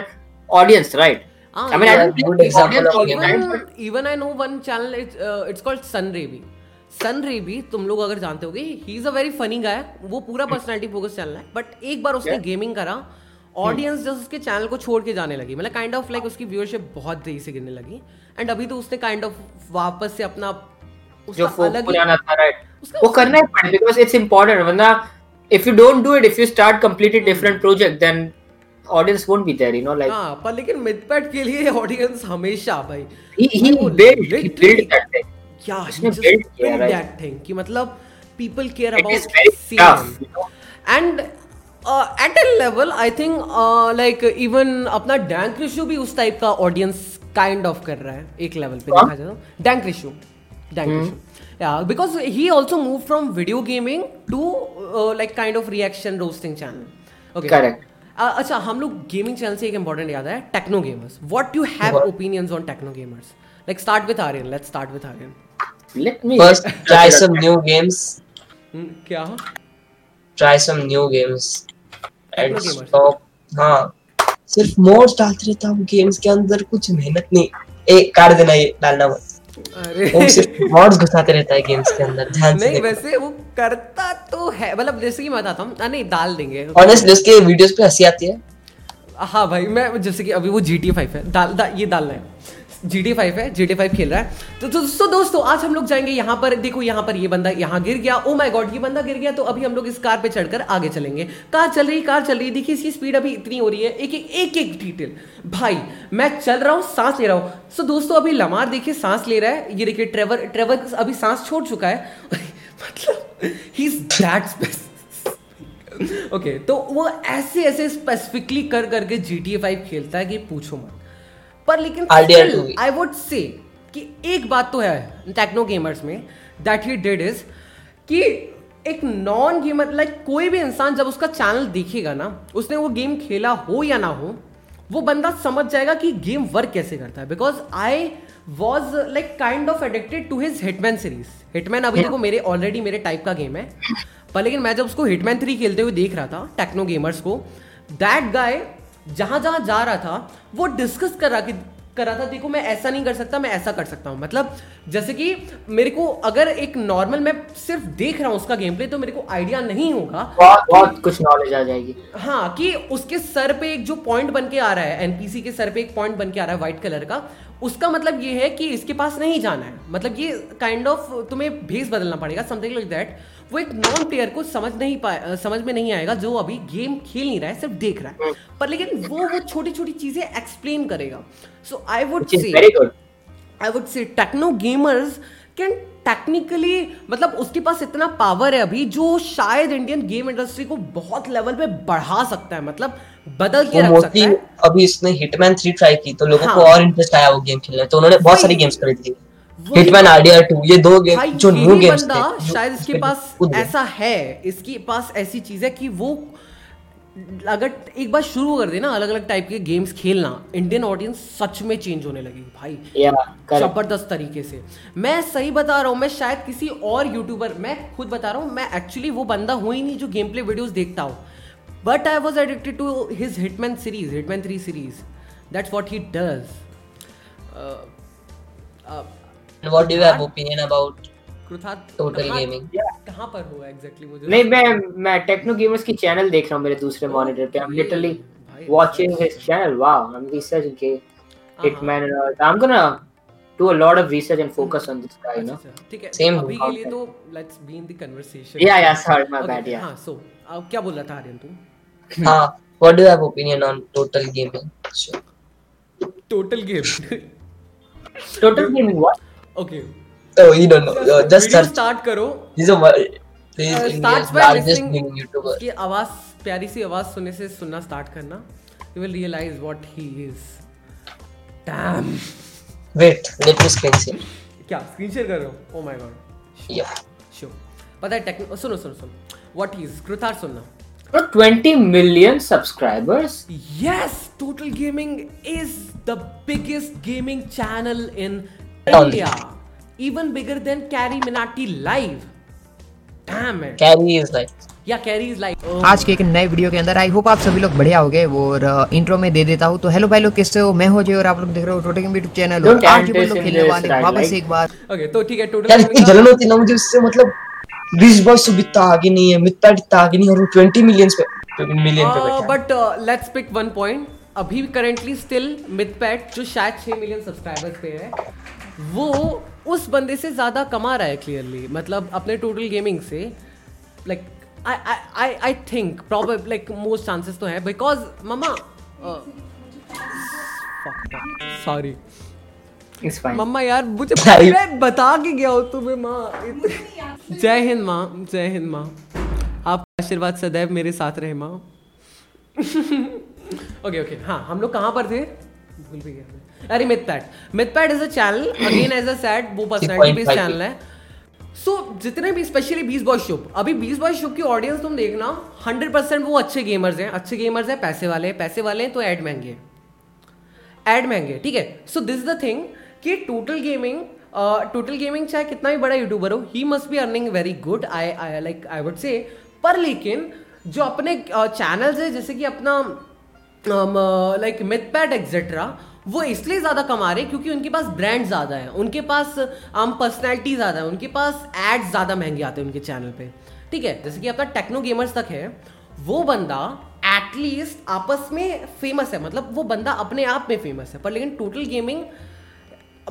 audience right हाँ, I mean yeah, I don't think the example audience of audience, even even I know one channel it's uh, it's called Sun सन रेबी तुम लोग अगर जानते होगे he is a very funny guy वो पूरा personality focus channel है but एक बार उसने Yeah. गेमिंग करा ऑडियंस जस्ट उसके चैनल को छोड़ के जाने लगी मतलब काइंड ऑफ़ लाइक उसकी व्यूअरशिप बहुत तेज़ी से गिरने लगी एंड अभी तो उसने काइंड ऑफ़ वापस से अपना जो उसका folk अलग पुराना था right उसका वो करना ही पड़ेगा because it's important वरना if you don't do it if you start completely different project then audience won't be there you know like हाँ पर लेकिन मिथपैट के लिए ऑडियंस हमेशा भाई he he वो built he literally- built that thing क्या उसने build किया, right? दैट थिंग कि मतलब people care about know and at a level I think like even अपना डैंक रिशू भी उस टाइप का ऑडियंस काइंड ऑफ़ कर रहा है एक लेवल पे? देखा जाए तो डैंक रिशू डैंक रिशू या because he also move from video gaming to like kind of reaction roasting channel Correct. अच्छा हम लोग गेमिंग चैनल से एक इंपॉर्टेंट याद है Techno Gamers what you have? Opinions on Techno Gamers like start with Aryan let's start with Aryan let me First, try some new games. क्या Try some new games. And stop. हाँ सिर्फ़ modes डालते रहता हूँ games के अंदर कुछ मेहनत नहीं. ए काट देना ये डालना मत. वो सिर्फ़ मोड्स घुसाते रहता है गेम्स के अंदर ध्यान से नहीं वैसे वो करता तो है मतलब जैसे कि मैं बताता हूँ हाँ, नहीं डाल देंगे। ऑनेस्टली उसके वीडियोस पे हँसी आती है? हाँ भाई मैं जैसे कि अभी वो जी टी फाइव है डाल दा, ये डालना है। जी टी फाइव है जी टी फाइव खेल रहा है। तो तो, तो दोस्तों आज हम लोग जाएँगे यहाँ पर। देखो यहाँ पर ये बंदा यहाँ गिर गया। ओ माय गॉड ये बंदा गिर गया। तो अभी हम लोग इस कार पे चढ़कर आगे चलेंगे। कार चल रही कार चल रही। देखिए इसकी स्पीड अभी इतनी हो रही है। एक एक एक एक डिटेल भाई मैं चल रहा हूँ सांस ले रहा हूँ। सो दोस्तों अभी लमार देखिए सांस ले रहा है। ये देखिए ट्रेवर ट्रेवर अभी सांस छोड़ चुका है। मतलब ही इज़ दैट ओके तो वो ऐसे ऐसे स्पेसिफिकली कर करके जी टी फाइव खेलता है कि पूछो मत। पर लेकिन. आई वुड से कि एक बात तो है टेक्नो गेमर्स में दैट ही डिड इज़ कि एक नॉन गेमर लाइक कोई भी इंसान जब उसका चैनल देखेगा ना उसने वो गेम खेला हो या ना हो वो बंदा समझ जाएगा कि गेम वर्क कैसे करता है। Because I was like kind of addicted to his Hitman series Hitman अभी देखो मेरे ऑलरेडी मेरे टाइप का गेम है। पर लेकिन मैं जब उसको हिटमैन थ्री खेलते हुए देख रहा था टेक्नो गेमर्स को दैट गाय जहाँ जहाँ जा रहा था, वो डिस्कस कर रहा कि कर रहा था, देखो, मैं ऐसा नहीं कर सकता, मैं ऐसा कर सकता हूँ। मतलब जैसे कि मेरे को अगर एक नॉर्मल मैं सिर्फ़ देख रहा हूँ उसका गेम प्ले तो मेरे को आइडिया नहीं होगा। बहुत बहुत कुछ नॉलेज आ जाएगी। हाँ कि उसके सर पे एक जो पॉइंट बन के आ रहा है एनपीसी के सर पे एक पॉइंट बन के आ रहा है व्हाइट कलर का उसका मतलब ये है कि इसके पास नहीं जाना है। मतलब ये काइंड kind ऑफ़ of, तुम्हें भेस बदलना पड़ेगा समथिंग लाइक दैट वो एक नॉन प्लेयर को समझ नहीं पाए समझ में नहीं आएगा जो अभी गेम खेल नहीं रहा है सिर्फ़ देख रहा है। पर लेकिन वो वो छोटी छोटी चीज़ें एक्सप्लेन करेगा। So I would say I would say Techno Gamers can technically मतलब उसके पास इतना पावर है अभी जो शायद इंडियन गेम इंडस्ट्री को बहुत लेवल पे बढ़ा सकता है मतलब बदल के रख सकता है। अभी इसने हिटमैन 3 ट्राई की तो लोगों हाँ. को और इंटरेस्ट आया वो गेम खेलने तो उन्होंने बहुत सारी गेम्स खरीद ली। हिटमैन आरडीआर 2 ये दो गेम जो न्यू गेम्स थे शायद इसके पास ऐसा है इसके पास ऐसी चीज़ है कि वो अगर एक बार शुरू कर देना अलग अलग टाइप के गेम्स खेलना। इंडियन ऑडियंस सच में चेंज होने लगेगी भाई। ज़बरदस्त तरीके से। मैं सही बता रहा हूँ मैं शायद किसी और यूट्यूबर मैं खुद बता रहा हूँ मैं एक्चुअली वो बंदा हूँ ही नहीं जो गेम प्ले वीडियोज़ देखता हूँ। But I was addicted to his Hitman series Hitman three series that's what he does what do you have opinion about Total Gaming कहाँ पर हुआ एग्जैक्टली मुझे नहीं मैं मैं टेक्नो गेमर्स की चैनल देख रहा हूँ मेरे दूसरे मॉनिटर पे I am literally watching his channel wow i'm researching okay hitman and all i'm gonna do a lot of research and focus on this guy you know ठीक है same अभी के लिए तो let's be in the conversation yeah yeah sorry my bad yeah हाँ so अब क्या बोल रहा था आर्यन तू हाँ what do you have opinion on total gaming sure total game total gaming what okay तो he don't just search start करो. Is a start by listening YouTuber की आवाज़ प्यारी सी आवाज़ सुनने से सुनना स्टार्ट करना। You will realize what he is damn wait let me screen share क्या? स्क्रीन शेयर कर रहा हूँ? Oh my God yo show पता है टेक्निक सुनो सुनो सुनो। व्हाट इज़ कृथार सुनना। For 20 million subscribers? Yes, Total Gaming is the biggest gaming channel in India. Even bigger than Carrie Minati live. Damn it. Carrie is like या Carry is like आज के एक नए वीडियो के अंदर आई होप आप सभी लोग बढ़िया हो गए और इंट्रो में दे देता हूँ। तो हेलो भाई लोग किससे हो? मैं हो जय और आप लोग देख रहे हो टोटल गेम यूट्यूब चैनल और आज लोग खेलने वाले वापस एक बार। ओके तो ठीक है टोटल यार इतनी जलन होती ना मुझे इससे मतलब बीस से इतना आगे नहीं है मित्ता इतना आगे नहीं और वो 20 मिलियंस पे मिलियन पे बैठा but let's pick one point अभी करेंटली स्टिल मिथपैट जो शायद 6 मिलियन सब्सक्राइबर्स पे है वो उस बंदे से ज़्यादा कमा रहा है क्लियरली मतलब अपने टोटल गेमिंग से। Like I I I think probably like most chances तो है। बिकॉज़ मम्मा सॉरी मम्मा यार मुझे मैं बता के गया हूँ तुम्हें माँ। जय हिंद माँ। जय हिंद माँ। आप आशीर्वाद सदैव मेरे साथ रहे माँ। ओके ओके हाँ हम लोग कहाँ पर थे? भूल भी गया अरे Mythpat Mythpat is a channel again as a set वो पर्सनालिटी बेस्ड चैनल है. सो so, जितने भी स्पेशली बीस बॉय शुभ अभी बीस बॉय शुभ की ऑडियंस तुम देखना हंड्रेड परसेंट वो अच्छे गेमर्स हैं अच्छे गेमर्स हैं पैसे वाले हैं पैसे वाले हैं तो एड महँगे एड महँगे ठीक है? सो दिस द थिंग कि टोटल गेमिंग टोटल गेमिंग चाहे कितना भी बड़ा यूट्यूबर हो he must be earning very good I I like I would say पर लेकिन जो अपने चैनल्स uh, है जैसे कि अपना लाइक मिथपैट एक्सेट्रा वो इसलिए ज़्यादा कमा रहे क्योंकि उनके पास ब्रांड ज़्यादा है उनके पास आम पर्सनैलिटी ज़्यादा है उनके पास एड्स ज़्यादा महँगे आते हैं उनके चैनल पे। ठीक है जैसे कि अपना टेक्नो गेमर्स तक है वो बंदा एटलीस्ट आपस में फ़ेमस है मतलब वो बंदा अपने आप में फ़ेमस है पर लेकिन टोटल गेमिंग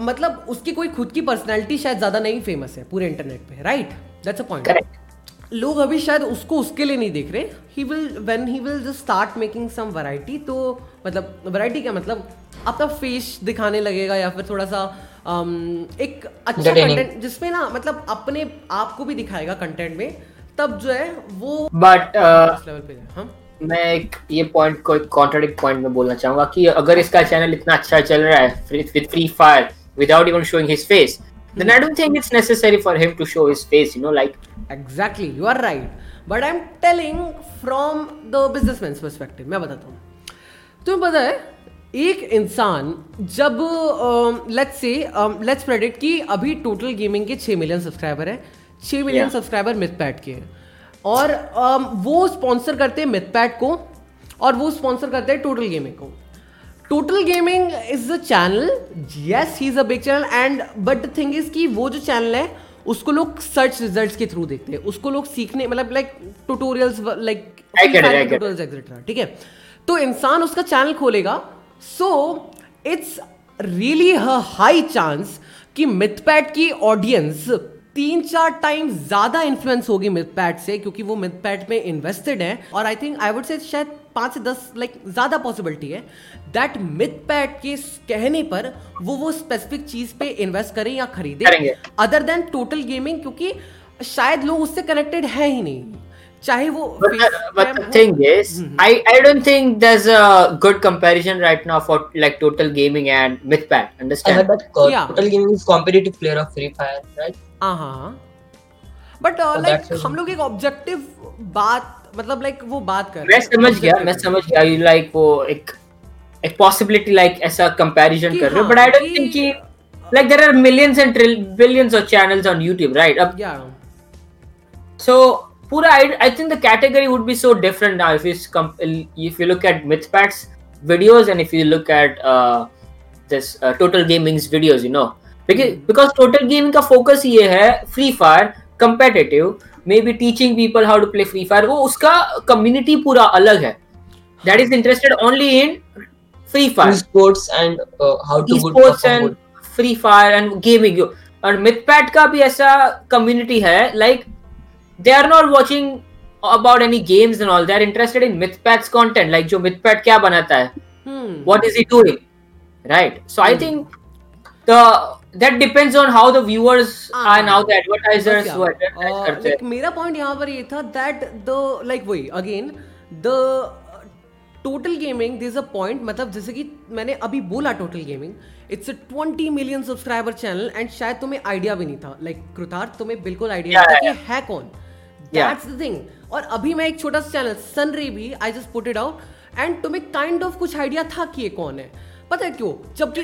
मतलब उसकी कोई खुद की पर्सनैलिटी शायद ज़्यादा नहीं फ़ेमस है पूरे इंटरनेट पे राइट दैट्स अ पॉइंट लोग अभी शायद उसको उसके लिए नहीं देख रहे। He will when he will just start making some variety तो मतलब वैरायटी क्या मतलब अपना फेस दिखाने लगेगा या फिर थोड़ा सा um, एक अच्छा कंटेंट जिसमें ना मतलब अपने आप को भी दिखाएगा कंटेंट में तब जो है वो बट लेवल uh, पे हम मैं एक ये पॉइंट को कॉन्ट्राडिक्ट पॉइंट में बोलना चाहूँगा कि अगर इसका चैनल इतना अच्छा चल रहा है with Free Fire without even showing his face then I don't think it's necessary for him to show his face, you know, like. Exactly, you are right. But I'm telling from the businessman's perspective. मैं बताता हूँ तुम्हें पता है एक इंसान जब let's say let's predict कि अभी टोटल गेमिंग के छः मिलियन सब्सक्राइबर हैं छः मिलियन सब्सक्राइबर मिथपैट के हैं। और um, वो स्पॉन्सर करते हैं मिथपैट को और वो स्पॉन्सर करते हैं टोटल गेमिंग को। Total Gaming is a channel yes he is a big channel and but the thing is कि वो जो चैनल है उसको लोग सर्च रिजल्ट्स के थ्रू देखते हैं। उसको लोग सीखने मतलब like tutorials like tutorials etcetera ठीक है? तो इंसान उसका चैनल खोलेगा so it's really high chance कि मिथपैट की ऑडियंस तीन चार टाइम ज़्यादा इन्फ्लुएंस होगी मिथपैट से क्योंकि वो मिथपैट में इन्वेस्टेड है। और आई थिंक आई वुड से शायद पाँच से दस लाइक ज़्यादा पॉसिबिलिटी है दैट मिथपैट के कहने पर वो वो स्पेसिफिक चीज़ पे इन्वेस्ट करें या खरीदे। अदर देन टोटल गेमिंग क्योंकि शायद लोग उससे कनेक्टेड है ही नहीं। चाहे वो I I good comparison right but like हम लोग एक ऑब्जेक्टिव बात मतलब लाइक वो बात कर मैं समझ गया मैं समझ गया यू लाइक वो एक एक पॉसिबिलिटी लाइक ऐसा कंपैरिजन कर रहे हो बट आई डोंट थिंक कि like there are millions and billions of channels on YouTube right अब so pura I, I think the category would be so different now if you if you look at mythpacks videos and if you look at uh, this uh, total gaming's videos you know. Because Total Gaming का focus ये है Free Fire competitive maybe teaching people how to play Free Fire वो उसका community पूरा अलग है that is interested only in Free Fire sports and how to sports and Free Fire and gaming और मिथपैट का भी ऐसा कम्युनिटी है like they are not watching about any games and all they're interested in mythpat's content like जो mythpat क्या बनाता है hmm. what is he doing right so hmm. i think the that depends on how the viewers uh, and how the advertisers yeah. uh, like मेरा point यहाँ पर ये था that the like वही again the Total Gaming this a point मतलब जैसे कि मैंने अभी बोला Total Gaming it's a 20 million subscriber channel and शायद तुम्हें आइडिया भी नहीं था लाइक like, कृतार्थ तुम्हें बिल्कुल आइडिया yeah, नहीं था कि है कौन दैट्स द थिंग और अभी मैं एक छोटा सा चैनल सनरे भी I just put it out and तुम्हें काइंड ऑफ़ कुछ आइडिया था कि ये कौन है? पता है क्यों? जबकि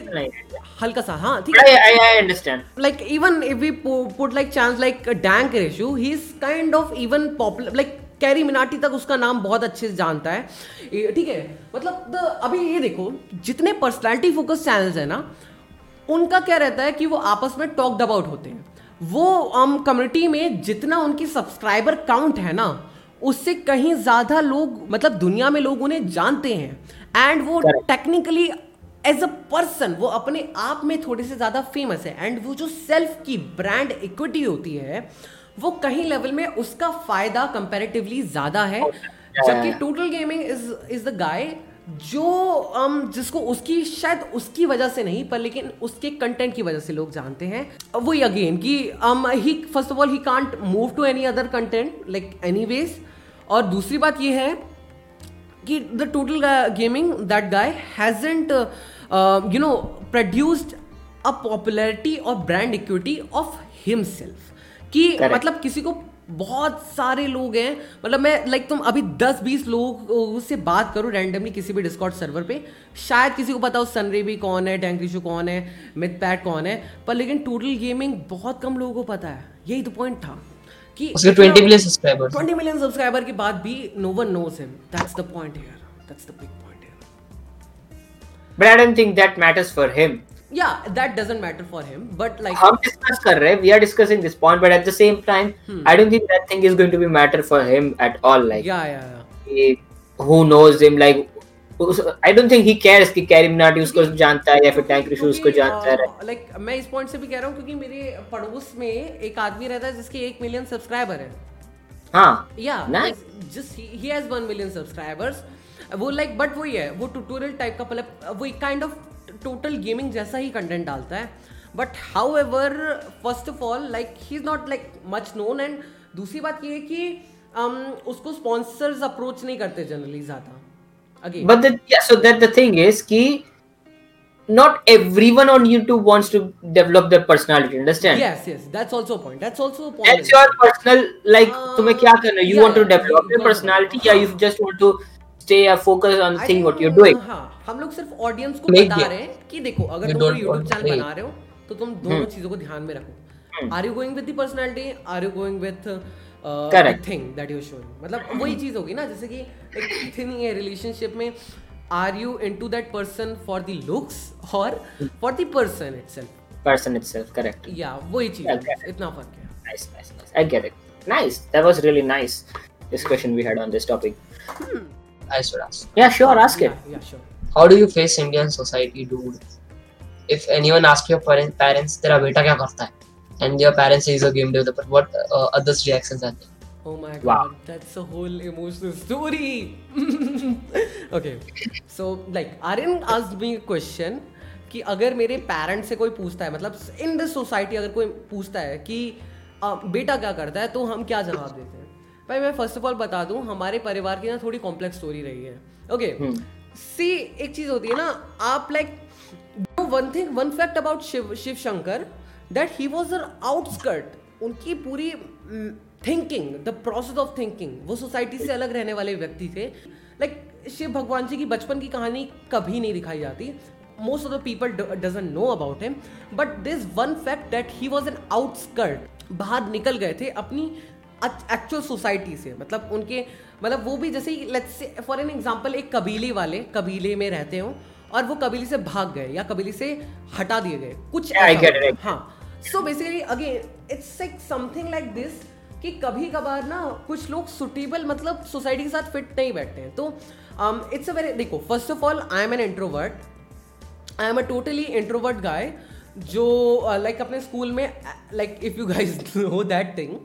हल्का सा हाँ ठीक है। I understand like even if we put like chance like Dank Reshu he is kind of even popular like Carry Minati तक उसका नाम बहुत अच्छे से जानता है। ठीक है? मतलब द अभी ये देखो जितने पर्सनैलिटी फोकस चैनल्स है ना उनका क्या रहता है कि वो आपस में टॉक्ड अबाउट होते हैं। वो um, कम्युनिटी में जितना उनकी सब्सक्राइबर काउंट है ना उससे कहीं ज़्यादा लोग मतलब दुनिया में लोग उन्हें जानते हैं। एंड वो टेक्निकली एज अ पर्सन वो अपने आप में थोड़े से ज़्यादा फ़ेमस है। एंड वो जो सेल्फ की ब्रांड इक्विटी होती है वो कहीं लेवल में उसका फ़ायदा कंपेरेटिवली ज़्यादा है। जबकि Total Gaming is is the guy जो um, जिसको उसकी शायद उसकी वजह से नहीं पर लेकिन उसके कंटेंट की वजह से लोग जानते हैं। वही अगेन कि he first of all he can't move to any other content like any ways और दूसरी बात ये है कि the Total Gaming that guy hasn't you know produced a popularity और ब्रांड इक्विटी ऑफ़ हिमसेल्फ कि मतलब किसी को बहुत सारे लोग हैं। मतलब मैं लाइक तुम अभी 10-20 लोग से बात करो रैंडमली किसी भी डिस्कॉर्ड सर्वर पे। शायद किसी को पता हो सनरेबी कौन है टैंक्रिशु कौन है मिथ पैट कौन है पर लेकिन टोटल गेमिंग बहुत कम लोगों को पता है। यही तो पॉइंट था कि उसके 20 मिलियन सब्सक्राइबर 20 मिलियन सब्सक्राइबर के बाद भी no one knows him that's the point here that's the big but I don't think that matters for him. Yeah, that doesn't matter for him. But like हम discuss कर रहे we are discussing this point, but at the same time, hmm. I don't think that thing is going to be matter for him at all. Like yeah, yeah, yeah. He, who knows him? Like I don't think he cares कि Carry Minati उसको जानता है या फिर tank Rishu उसको जानता है like मैं इस पॉइंट से भी कह रहा हूँ क्योंकि मेरे पड़ोस में एक आदमी रहता है जिसके एक मिलियन सब्सक्राइबर है हाँ या just he has one million subscribers वो लाइक बट वही है वो ट्यूटोरियल टाइप का मतलब वो एक काइंड ऑफ़ टोटल गेमिंग जैसा ही कंटेंट डालता है but however first of all like he is not like much known and दूसरी बात ये है कि um, उसको स्पॉन्सर्स अप्रोच नहीं करते जनरली ज़्यादा again but the yeah, so that the thing is ki not everyone on youtube wants to develop their personality understand yes yes that's also a point that's also a point that's your personal like uh, kya karna you yeah, want to develop your personality yeah you just want to stay a focus on the thing what you're doing. हाँ हम लोग सिर्फ़ audience को बता रहे हैं कि देखो अगर तुम YouTube चैनल बना रहे हो तो तुम दोनों hmm. चीज़ों को ध्यान में रखो। Are you going with the personality are you going with thing that you showing मतलब वही चीज़ होगी ना जैसे कि एक थिंग है रिलेशनशिप में are you into that person for the looks और for the person itself person itself correct. या वही चीज़ इतना फ़र्क है। Nice nice nice. I get it. Nice. That was really nice discussion we had on this topic. I should ask. yeah sure ask it या sure How do you face Indian society, dude? If anyone asks your parents, parents तेरा बेटा क्या करता है? And your parents say he's a game developer. What uh, others reactions are there? Oh my Wow. god, that's a whole emotional story. okay, so like Aryan asked me a question कि अगर मेरे parents से कोई पूछता है मतलब in this society अगर कोई पूछता है कि अ, बेटा क्या करता है तो हम क्या जवाब देते हैं भाई मैं फ़र्स्ट ऑफ़ ऑल बता दूँ हमारे परिवार की ना थोड़ी कॉम्प्लेक्स स्टोरी रही है। ओके सी एक चीज़ होती है ना आप like one thing one fact about Shiv Shiv Shankar that he was uh outskirt उनकी पूरी thinking the process of thinking वो सोसाइटी से अलग रहने वाले व्यक्ति थे। लाइक शिव भगवान जी की बचपन की कहानी कभी नहीं दिखाई जाती। Most of the people doesn't know about him but this one fact that he was an outskirt बाहर निकल गए थे अपनी एक्चुअल सोसाइटी से मतलब उनके मतलब वो भी जैसे let's say for an example एक कबीले वाले कबीले में रहते हो और वो कबीले से भाग गए या कबीले से हटा दिए गए कुछ Yeah. हाँ। So basically again it's like something like this कि कभी कभार ना कुछ लोग सुटेबल मतलब सोसाइटी के साथ फिट नहीं बैठते हैं। तो इट्स अ वेरी देखो first of all I am an introvert I am a totally introvert guy जो लाइक अपने स्कूल में like if you guys know that thing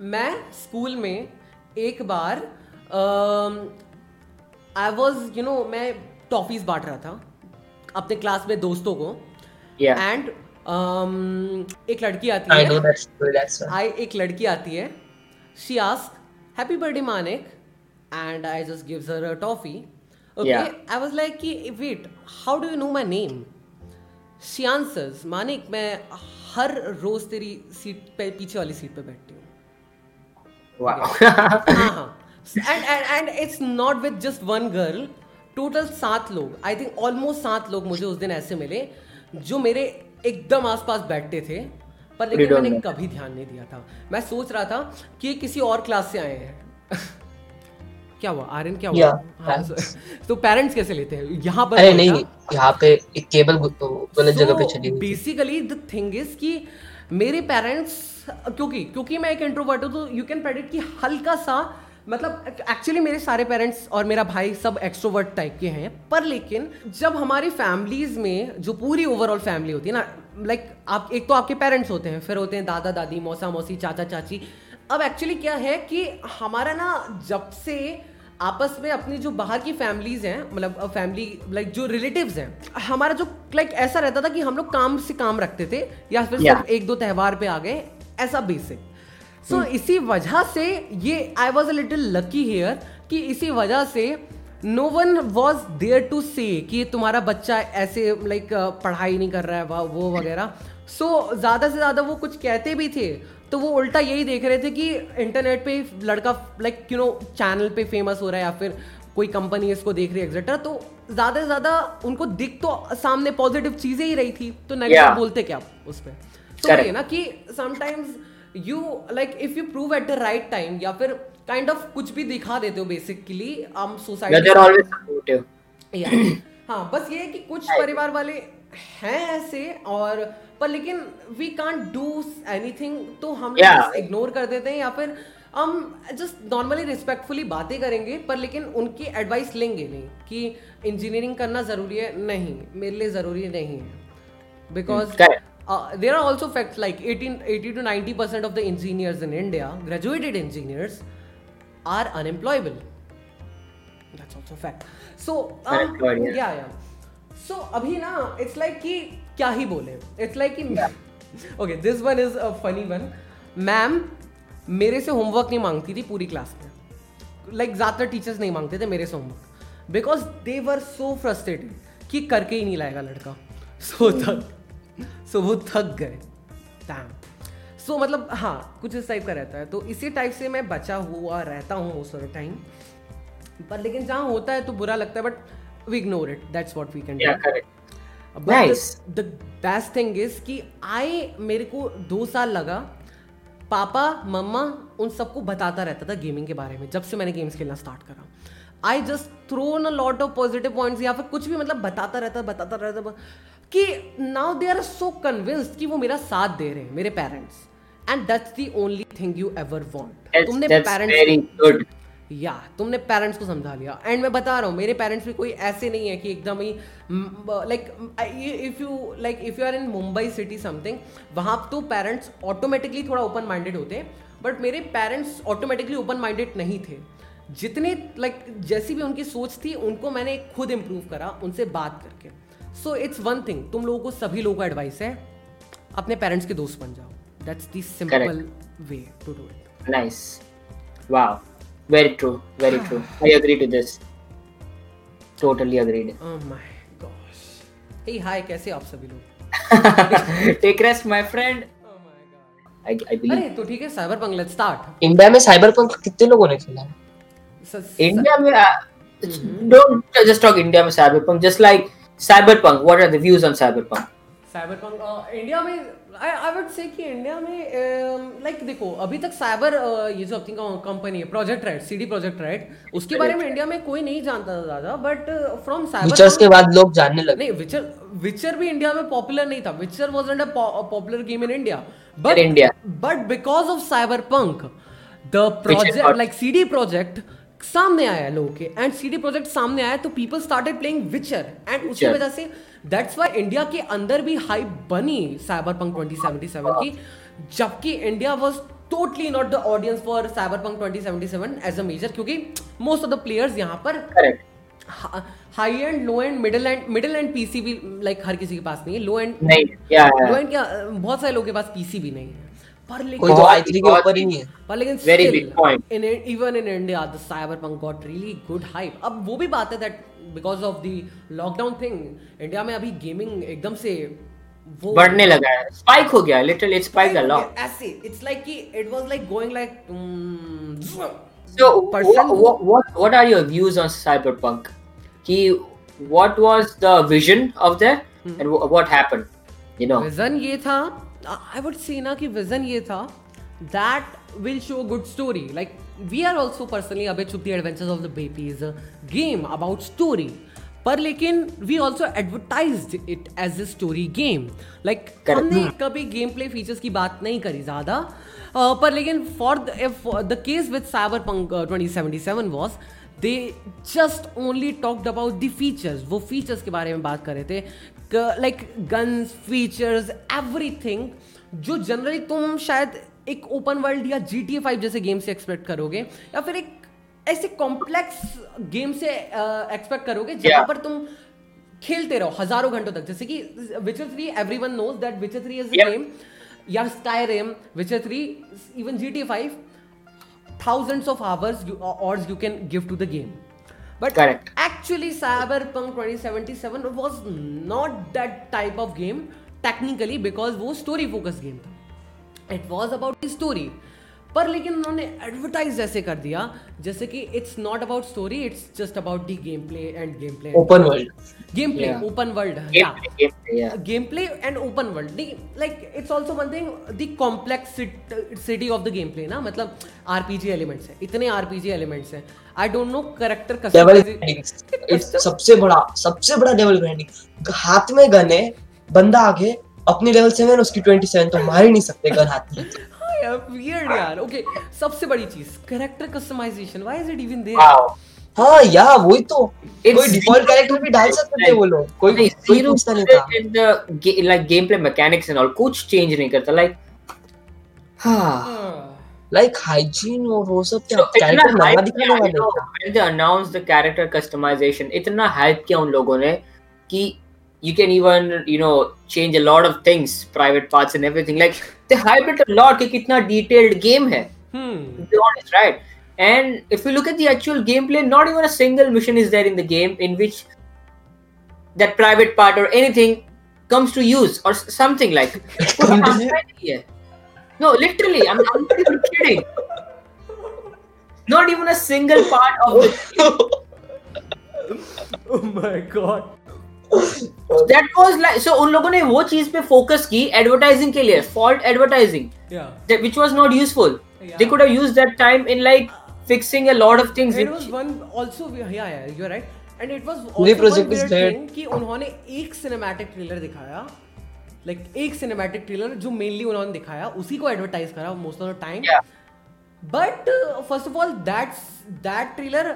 मैं स्कूल में एक बार आई वॉज़ यू नो मैं टॉफीज बांट रहा था अपने क्लास में दोस्तों को। एंड एक लड़की आती I है. आई एक लड़की आती है। She ask happy birthday Manik and I just gives her a toffee okay I was like कि wait how do you know my name she answers Manik मैं हर रोज तेरी सीट पे पीछे वाली सीट पे बैठती हूँ wow. हाँ and and and it's not with just one girl total सात लोग. आई थिंक ऑलमोस्ट सात लोग मुझे उस दिन ऐसे मिले जो मेरे एकदम आसपास बैठते थे पर लेकिन मैंने कभी ध्यान नहीं दिया था। मैं सोच रहा था कि ये किसी और क्लास से आए हैं। क्या हुआ? आर्यन क्या हुआ? हाँ, तो पेरेंट्स कैसे लेते हैं? यहाँ पर अरे नहीं यहाँ पे एक केबल गलत जगह पे चली बेसिकली द थिंग इज़ कि मेरे पेरेंट्स क्योंकि क्योंकि मैं एक इंट्रोवर्ट हूँ तो यू कैन प्रेडिक्ट कि हल्का सा मतलब एक्चुअली मेरे सारे पेरेंट्स और मेरा भाई सब एक्सट्रोवर्ट टाइप के हैं, पर लेकिन जब हमारी फैमिलीज़ में जो पूरी ओवरऑल फैमिली होती है ना लाइक आप, एक तो आपके पेरेंट्स होते हैं, फिर होते हैं दादा, दादी, मौसा, मौसी, चाचा, चाची। अब एक्चुअली क्या है कि हमारा ना, जब से आपस में अपनी जो बाहर की फैमिलीज़ हैं मतलब फैमिली लाइक जो रिलेटिव्स हैं हमारा जो लाइक ऐसा रहता था कि हम लोग काम से काम रखते थे या फिर Yeah. सिर्फ़ एक दो त्यौहार पे आ गए ऐसा बेसिक सो इसी वजह से ये I was a little lucky here कि इसी वजह से no one was there to say कि तुम्हारा बच्चा ऐसे लाइक पढ़ाई नहीं कर रहा है वा- वो वगैरह. सो ज़्यादा से ज़्यादा वो कुछ कहते भी थे तो वो उल्टा यही देख रहे थे कि इंटरनेट पे लड़का लाइक यू नो चैनल पे फ़ेमस हो रहा है या फिर कोई कंपनी इसको देख रही है एक्सेट्रा तो ज़्यादा से ज़्यादा उनको दिख तो सामने पॉजिटिव चीज़ें ही रही थी तो नेगेटिव Yeah. बोलते क्या उस पर तो. ये ना कि sometimes you like if you prove at the right time या फिर काइंड ऑफ़ of कुछ भी दिखा देते हो बेसिकली हम सोसाइटी हाँ बस ये है कि कुछ परिवार वाले हैं ऐसे और पर लेकिन वी कांट डू एनीथिंग तो हम इग्नोर कर देते हैं या फिर हम जस्ट नॉर्मली रिस्पेक्टफुली बातें करेंगे पर लेकिन उनकी एडवाइस लेंगे नहीं कि इंजीनियरिंग करना ज़रूरी है। नहीं मेरे लिए ज़रूरी नहीं है। Because there are also fact like eighteen eighty two ninety percent of the engineers in India graduated engineers are unemployable so या सो अभी ना इट्स लाइक like कि क्या ही बोले इट्स लाइक कि this one is is a funny one. Ma'am मेरे से होमवर्क नहीं मांगती थी पूरी क्लास में। लाइक like, ज़्यादातर टीचर्स नहीं मांगते थे मेरे से homework because they were so frustrated कि करके ही नहीं लाएगा लड़का। सो थक सो वो थक गए। डैम सो मतलब हाँ कुछ इस टाइप का रहता है। तो इसी टाइप से मैं बचा हुआ रहता हूँ उस टाइम पर लेकिन जहाँ होता है तो बुरा लगता है but we ignore it that's what we can yeah best thing is कि आई मेरे को दो साल लगा। पापा मम्मा उन सबको बताता रहता था गेमिंग के बारे में जब से मैंने गेम्स खेलना स्टार्ट करा। I just thrown a lot of positive points या फिर कुछ भी मतलब बताता रहता बताता रहता कि now they are so convinced कि वो मेरा साथ दे रहे हैं मेरे parents and that's the only thing you ever want तुमने पेरेंट्स या तुमने पेरेंट्स को समझा लिया। एंड मैं बता रहा हूँ मेरे पेरेंट्स भी कोई ऐसे नहीं है कि एकदम ही like if you like if you are in Mumbai city something वहाँ तो पेरेंट्स ऑटोमेटिकली थोड़ा ओपन माइंडेड होते हैं बट मेरे पेरेंट्स ऑटोमेटिकली ओपन माइंडेड नहीं थे। जितने लाइक like, जैसी भी उनकी सोच थी उनको मैंने खुद इम्प्रूव करा उनसे बात करके। सो इट्स वन थिंग तुम लोगों को सभी लोगों का एडवाइस है अपने पेरेंट्स के दोस्त बन जाओ। That's the simple way to do it nice wow very true very true I agree to this totally agreed oh my gosh hey hi कैसे आप सभी लोग? Take rest my friend I I believe अरे तो ठीक है cyber punk let's start India में cyber punk कितने लोगों ने खेला? है India, में, uh, mm-hmm. don't just talk India में cyberpunk. Just like cyberpunk, what are the views on cyberpunk? cyberpunk uh, India में आई आई वुड से कि इंडिया में लाइक um, देखो अभी तक साइबर uh, ये जो अपनी कंपनी है project red CD project red उसके बारे में इंडिया में कोई नहीं जानता था ज़्यादा बट फ्रॉम साइबर विचर्स के बाद लोग जानने लगे। नहीं विचर विचर भी इंडिया में पॉपुलर नहीं था। Witcher wasn't a popular game in India but India but because of Cyberpunk the project like CD project सामने आया लोगों के एंड सीडी प्रोजेक्ट सामने आया तो people started playing Witcher and उसकी वजह से दैट्स वाई इंडिया के अंदर भी हाइप बनी साइबर पंक 2077 की जबकि India was totally not the audience for Cyberpunk 2077 as a major क्योंकि मोस्ट ऑफ़ द प्लेयर्स यहाँ पर high end low end middle end middle end PC भी लाइक हर किसी के पास नहीं है लो एंड लो एंड क्या बहुत सारे लोगों के पास पीसी भी नहीं है। पर लेकिन कोई तो i3 के ऊपर ही नहीं है। पर लेकिन very big point in even in India the Cyberpunk got really good hype अब वो भी बात है that because of the lockdown thing India में अभी गेमिंग एकदम से वो बढ़ने लगा है। स्पाइक हो गया little it spike a lot ऐसे इट्स लाइक कि it was like going like so person what, what what are your views on cyberpunk? Ki what was the vision of that hmm. and what happened? You know? Vision ये था आई would से ना कि vision ये था that will show good story like we are also personally अबे चुप the adventures of the baby is a game about story पर लेकिन we also advertise it as a story game like हमने कभी गेम प्ले फीचर्स की बात नहीं करी ज़्यादा। uh, पर लेकिन for the case with Cyberpunk twenty seventy seven was they just only talked about the features वो फीचर्स के बारे में बात कर रहे थे। लाइक गन्स फीचर्स एवरीथिंग जो जनरली तुम शायद एक ओपन वर्ल्ड या जी टी फाइव जैसे गेम से एक्सपेक्ट करोगे या फिर एक ऐसे कॉम्प्लेक्स गेम से एक्सपेक्ट uh, करोगे जहाँ पर तुम खेलते रहो हज़ारों घंटों तक। जैसे कि Witcher three everyone knows that Witcher three is game या Skyrim Witcher three even G T five thousands of hours you, hours you can give to the game but Correct. actually cyberpunk 2077 was not that type of game technically because वो story focused game था it was about the story पर लेकिन उन्होंने advertise ऐसे कर दिया जैसे कि it's not about story it's just about the gameplay and gameplay open world gameplay open world gameplay and open world like it's also one thing the complex city of the gameplay ना मतलब RPG elements है इतने RPG elements हैं आई don't no character सबसे बड़ा सबसे बड़ा level grinding हाथ में गन है बंदा आगे अपने लेवल सेवन उसकी ट्वेंटी सेवन तो मार ही नहीं सकते गन हाथ में। वियर्ड यार ओके सबसे बड़ी चीज़ character customization why is it even there हाँ या वही तो। कोई डिफ़ॉल्ट कैरेक्टर भी डाल सकते थे वो लोग। कोई कोई पूछता नहीं था। Like gameplay mechanics and all कुछ चेंज नहीं करता लाइक हाँ। लाइक हाइजीन और वो सब क्या कैरेक्टर नया दिखाने वाले थे। When they announce the character customization इतना हाइप किया उन लोगों ने कि you can even you know change a lot of things private parts and everything like they hype it a lot कि कितना detailed game है। Hmm. honest right? and if you look at the actual gameplay not even a single mission is there in the game in which that private part or anything comes to use or something like no literally I'm, I'm not even kidding not even a single part of the oh my god that was like so उन लोगों ने वो चीज पे focus की advertising के लिए fault advertising which was not useful they could have used that time in like Fixing a lot of things. It which- was one also yeah yeah you're right and it was also project one is weird dead. thing कि उन्होंने एक cinematic trailer दिखाया like एक cinematic trailer जो mainly उन्होंने दिखाया उसी को एडवर्टाइज करा most of the time Yeah. But first of all that's that trailer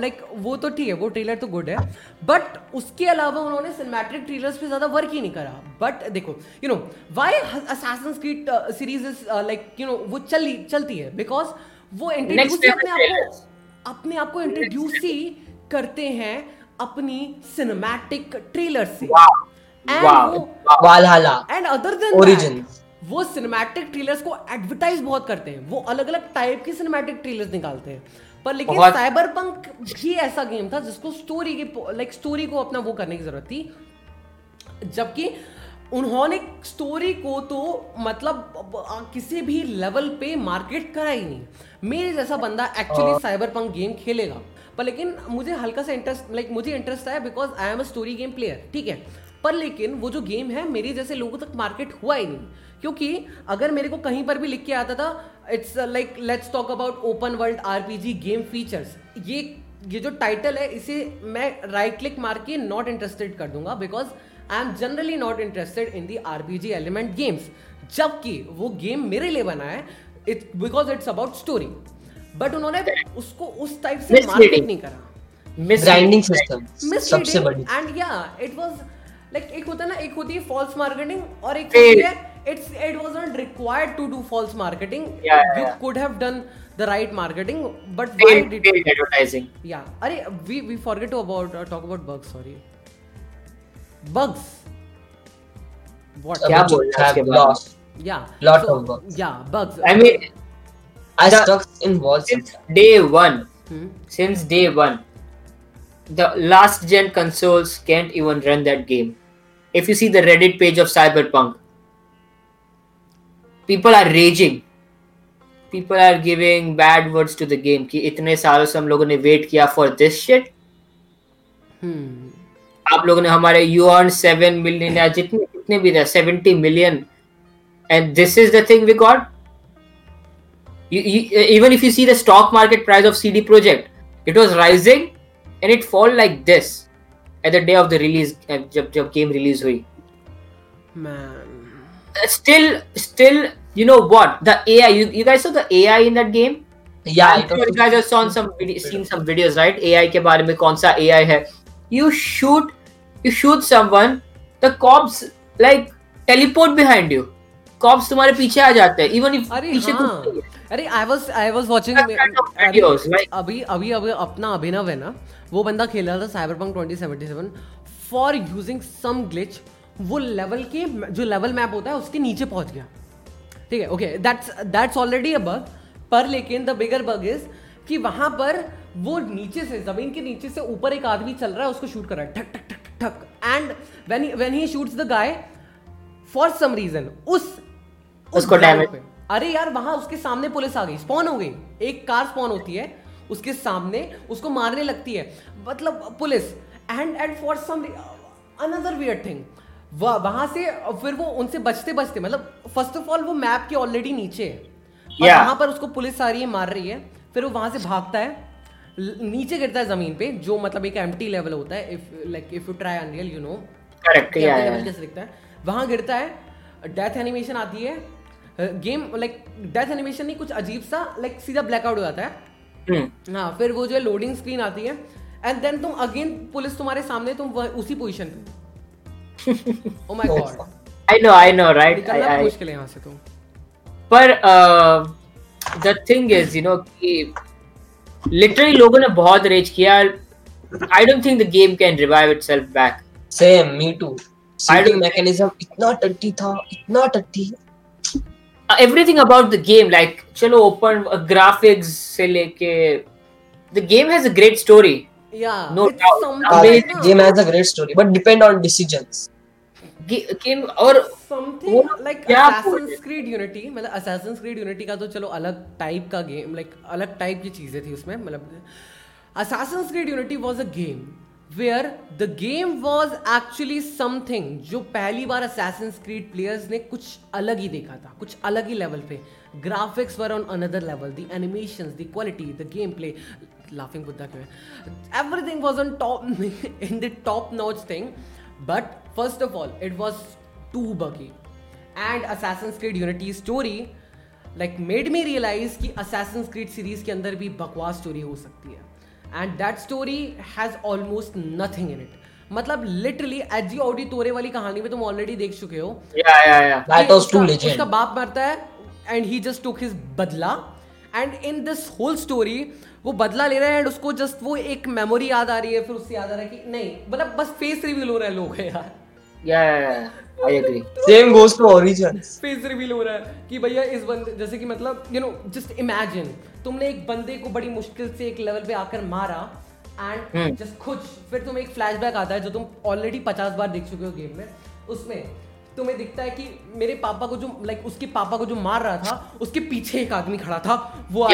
like वो तो ठीक है वो ट्रेलर तो गुड है बट उसके अलावा उन्होंने सिनेमैटिक ट्रेलर्स पे ज़्यादा वर्क ही नहीं करा बट देखो you know why Assassin's Creed series is like you know वो चली चलती है बिकॉज़ वो इंट्रोड्यूस अपने आप को अपने आप को इंट्रोड्यूस ही करते हैं अपनी सिनेमैटिक ट्रेलर से. And other than Origins. वो सिनेमैटिक ट्रेलर्स को एडवर्टाइज बहुत करते हैं। वो अलग अलग टाइप के सिनेमैटिक ट्रेलर्स निकालते हैं। पर लेकिन साइबर पंक भी ऐसा गेम था जिसको स्टोरी की लाइक स्टोरी को अपना वो करने की ज़रूरत थी। जबकि उन्होंने स्टोरी को तो मतलब किसी भी लेवल पे मार्केट करा ही नहीं। मेरे जैसा बंदा एक्चुअली साइबर पंक गेम खेलेगा। पर लेकिन मुझे हल्का सा इंटरेस्ट लाइक मुझे इंटरेस्ट आया because I am a story game player ठीक है? पर लेकिन वो जो गेम है मेरे जैसे लोगों तक मार्केट हुआ ही नहीं। क्योंकि अगर मेरे को कहीं पर भी लिख के आता था it's like let's talk about open world RPG game features ये ये जो टाइटल है इसे मैं राइट क्लिक मार के नॉट इंटरेस्टेड कर दूँगा because I am generally not interested in the RPG element games जबकि वो गेम मेरे लिए बना है it because it's about story but उन्होंने उसको उस टाइप से मार्केट नहीं करा। Grinding system. सबसे बड़ी। एंड या इट वाज लाइक एक होता है ना एक होती है फॉल्स मार्केटिंग और एक होती है it's it was not required to do false marketing you could have done the right marketing but why did advertising. या अरे we we forget to about talk about bugs sorry bugs what क्या which बोल रहे हैं have उसके बारे में? lost. या lot of bugs. या bugs I mean, I The- stuck in walls. since day one, Hmm. since day one, the last gen consoles can't even run that game. If you see the Reddit page of Cyberpunk, people are raging. People are giving bad words to the game. कि इतने सालों से हम लोगों ने wait किया for this shit. Hmm. आप लोगों ने हमारे यू ऑन सेवन मिलियन या जितने कितने भी थे seventy million and this is the thing we got even if you see the stock market price of C D project it was rising and it fall like this at the day of the release जब जब game release हुई. Still still you know what the A I you guess the A I in that game या बारे में कौन सा A I है? You shoot you shoot someone, the cops like teleport behind you. Cops तुम्हारे पीछे आ जाते हैं, even if अरे पीछे हाँ। कुछ अरे I was I was watching अभी अभी अभी अपना अभिनव है ना वो बंदा खेल रहा था Cyberpunk 2077 for using some glitch वो लेवल के जो लेवल मैप होता है उसके नीचे पहुँच गया। ठीक है okay that's that's already a bug पर लेकिन द बिगर बग इज़ कि वहाँ पर वो नीचे से ज़मीन के नीचे से ऊपर एक आदमी चल रहा है उसको शूट कर रहा है ठक ठक ठक ठक and when when he shoots the guy for some reason उस उस उसको पे। अरे यार वहाँ उसके सामने पुलिस आ गई स्पॉन हो गई। एक कार स्पॉन होती है उसके सामने उसको मारने लगती है। मतलब police. And and for some another weird thing वहाँ से फिर वो उनसे बचते बचते मतलब फ़र्स्ट ऑफ़ ऑल वो मैप के ऑलरेडी नीचे है। और Yeah. वहाँ पर उसको पुलिस आ रही है मार रही है फिर वो वहाँ से भागता है। नीचे गिरता है ज़मीन पे जो मतलब एक एम्प्टी लेवल होता है if like if you try Unreal you know Correct, yeah, level. कैसे दिखता है? वहाँ गिरता है डेथ एनिमेशन आती है गेम लाइक डेथ एनिमेशन नहीं कुछ अजीब सा लाइक सीधा ब्लैकआउट हो जाता है। Hmm. हाँ फिर वो जो है लोडिंग स्क्रीन आती है एंड देन तुम अगेन पुलिस तुम्हारे सामने तुम उसी पोजीशन पे ओ my god I know I know right निकलना मुश्किल है यहाँ से तो। पर the thing is, you know, कि लिटरली लोगों ने बहुत रेज किया I don't think the game can revive itself back same me too siding mechanism इतना टट्टी था इतना टट्टी। Everything about the game like चलो ओपन ग्राफिक्स से लेके the game has a great story या no doubt game has a great story but depend on decisions Game और समथिंग लाइक Assassin's बोले? मतलब Creed Unity का तो चलो अलग टाइप का गेम लाइक अलग टाइप की चीज़ें थी उसमें मतलब Creed Unity was a game where the game was actually something जो पहली बार असैसिन क्रीड प्लेयर्स ने कुछ अलग ही देखा था कुछ अलग ही लेवल पे। Graphics were on another level the animation the quality the gameplay laughing Buddha क्यों everything was on top in the top notch thing but first of all it was too buggy and Assassin Creed Unity story like made me realise कि Assassin Creed series के अंदर भी बकवास story हो सकती है। And that story has almost nothing in it मतलब literally एजी ऑडी तोरे वाली कहानी में तुम ऑलरेडी देख चुके हो। उसका बाप मरता है and he just took his बदला। And in this whole story वो बदला ले रहा है एंड उसको जस्ट वो एक मेमोरी याद आ रही है फिर उससे याद आ रहा है कि नहीं मतलब बस फेस रिवील हो रहा है लोग यार। या I agree Same goes to Origins. Face reveal हो रहा है कि भैया इस बंदे जैसे कि मतलब यू नो जस्ट इमेजिन तुमने एक बंदे को बड़ी मुश्किल से एक लेवल पे आकर मारा एंड जस्ट खुद फिर तुम्हें एक फ्लैशबैक आता है जो तुम ऑलरेडी पचास बार देख चुके हो गेम में। उसमें तुम्हें दिखता है कि मेरे पापा को जो लाइक उसके पापा को जो मार रहा था उसके पीछे एक आदमी खड़ा था वो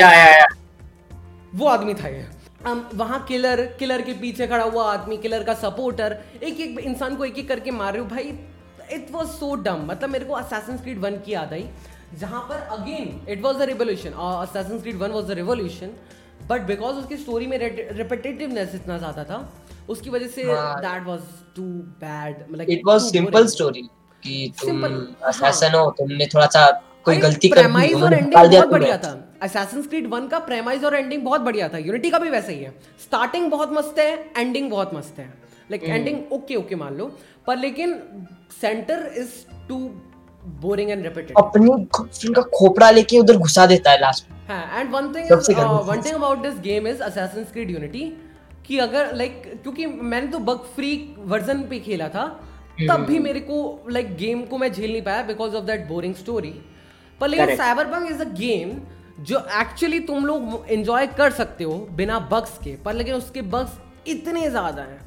वो आदमी था ये। um, वहाँ किलर किलर के पीछे खड़ा हुआ आदमी किलर का सपोर्टर एक एक इंसान को एक एक करके मार रहे हो भाई। इट वॉज़ सो डम मतलब मेरे को असैसन स्क्रीड वन की याद आई जहाँ पर again it was a revolution Assassin Creed one was a revolution but because उसकी स्टोरी में रिपीटेटिवनेस इतना ज़्यादा था उसकी वजह से हाँ। दैट वॉज़ टू बैड मतलब It was simple story. कि तुम Simple, assassin हो। तुमने थोड़ा सा कोई गलती कर दी और एंडिंग बहुत बढ़िया था। असैसिन क्रीड 1 का प्रेमाइज और एंडिंग बहुत बढ़िया था। यूनिटी का भी वैसा ही है। स्टार्टिंग बहुत मस्त है एंडिंग बहुत मस्त है। लाइक एंडिंग ओके ओके मान लो। पर लेकिन centre is too boring and repeated अपनी फिर का खोपड़ा लेके उधर घुसा देता है लास्ट में हाँ and one thing one thing about this game is Assassin Creed Unity कि अगर लाइक like, क्योंकि मैंने तो बग फ्री वर्जन पे खेला था तब भी मेरे को लाइक like, गेम को मैं झेल नहीं पाया because of that boring story पर लेकिन cyber Cyberpunk is a game जो एक्चुअली तुम लोग एंजॉय कर सकते हो बिना बग्स के पर लेकिन उसके बग्स इतने ज़्यादा हैं।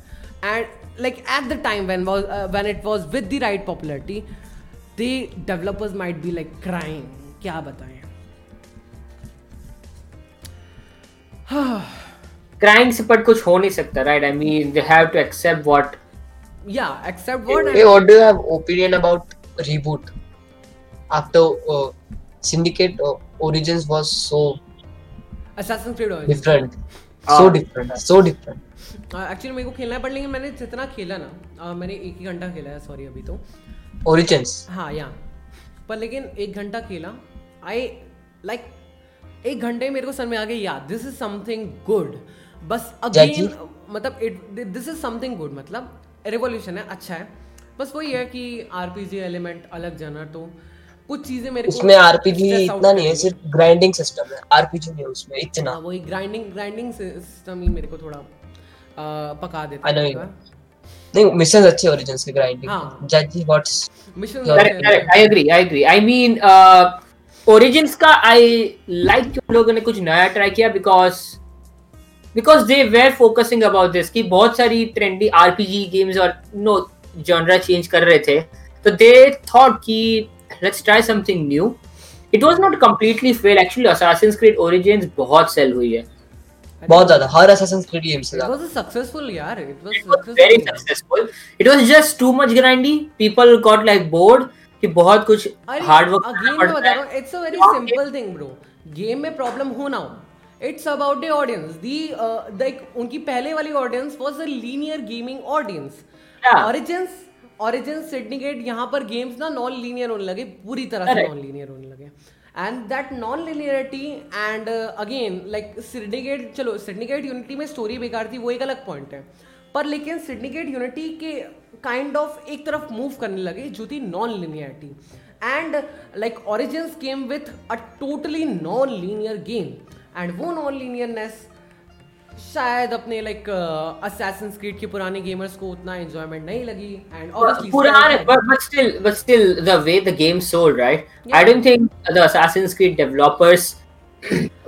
And like at the time when was when it was with the right popularity they developers might be like crying क्या बताएँ? क्राइम से पर कुछ हो नहीं सकता right I mean they have to except what yeah except what Hey, what do you have opinion about reboot? After uh, Syndicate uh, Origins was so assassin's creed Origins. different, Ah. so different, so different. Actually मेरे को खेलना है पर लेकिन मैंने जितना खेला ना अ, मैंने एक ही घंटा खेला है सॉरी अभी तो Origins. हाँ या पर लेकिन एक घंटा खेला आई लाइक एक घंटे मेरे को समझ में आ गया या दिस इज़ समथिंग गुड बस? अगेन मतलब it this is something good मतलब रिवोल्यूशन है अच्छा है बस वही है कि आरपीजी एलिमेंट अलग जनर तो कुछ चीज़ें मेरे उसमें आरपीजी इतना नहीं है सिर्फ़ ग्राइंडिंग सिस्टम है आरपीजी नहीं है उसमें इतना। हाँ, वही ग्राइंडिंग ग्राइंडिंग सिस्टम ही मेरे को थोड़ा पका देता है नहीं मिशंस अच्छे ओरिजिन्स के ग्राइंडिंग हाँ। जज what's correct I agree I agree I mean origins का आई लाइक कि उन लोगों ने कुछ नया ट्राई किया because because they were focusing about this कि बहुत सारी ट्रेंडी आरपीजी गेम्स और नो जॉनरा चेंज कर रहे थे। तो दे थॉट कि let's try something new it was not completely fail actually Assassin's Creed Origins बहुत सेल हुई है। बहुत ज़्यादा। हर असैसिन्स क्रीड गेम से It ज़्यादा। was a successful यार. It was it was very successful. Successful it was just too much grindy. People got like bored कि बहुत कुछ हार्ड वर्क अगेन मैं बता रहा हूँ it's a very simple thing bro game में प्रॉब्लम हो ना हो। It's about the audience the like उनकी पहले वाली audience was a linear gaming audience Yeah. Origins Origins Syndicate यहाँ पर गेम्स ना नॉन लीनियर होने लगे पूरी तरह से नॉन लीनियर होने लगे। And that non linearity and again like Syndicate चलो सिडनीगेट यूनिटी में स्टोरी बेकार थी वो एक अलग पॉइंट है। पर लेकिन सिडनीगेट यूनिटी के काइंड ऑफ़ एक तरफ़ मूव करने लगे जो थी non linearity and like Origins came with a totally non linear game and वो नॉन लीनियरनेस शायद अपने लाइक असैसिन्स क्रीड के पुराने गेमर्स को उतना एंजॉयमेंट नहीं लगी एंड ऑब्वियसली पुराने but, but still but still the way the game sold right i Yeah. don't think the assassin's creed developers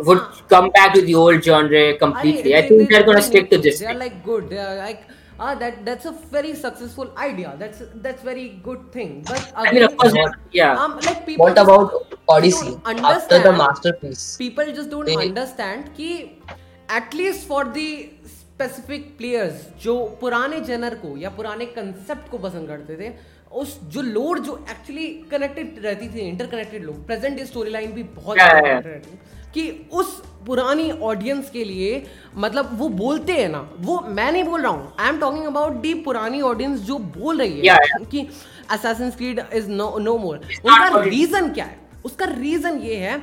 would come back to the old genre completely i think they're going to stick to this They are like good. They are like ah that that's a very successful idea. That's that's very good thing. But i mean of course What- yeah um, like people What about Odyssey after the masterpiece? people just don't They- understand कि at for the specific players जो पुराने जनर को या पुराने concept को पसंद करते थे उस जो लोड जो एक्चुअली कनेक्टेड रहती थी इंटरकनेक्टेड लोग प्रेजेंट डे स्टोरी लाइन भी बहुत रहती कि उस पुरानी ऑडियंस के लिए मतलब वो बोलते हैं ना वो मैं नहीं बोल रहा हूँ I am talking about the पुरानी ऑडियंस जो बोल रही है yeah, yeah. कि Assassin Creed is no no more उनका रीजन क्या है? उसका रीजन ये है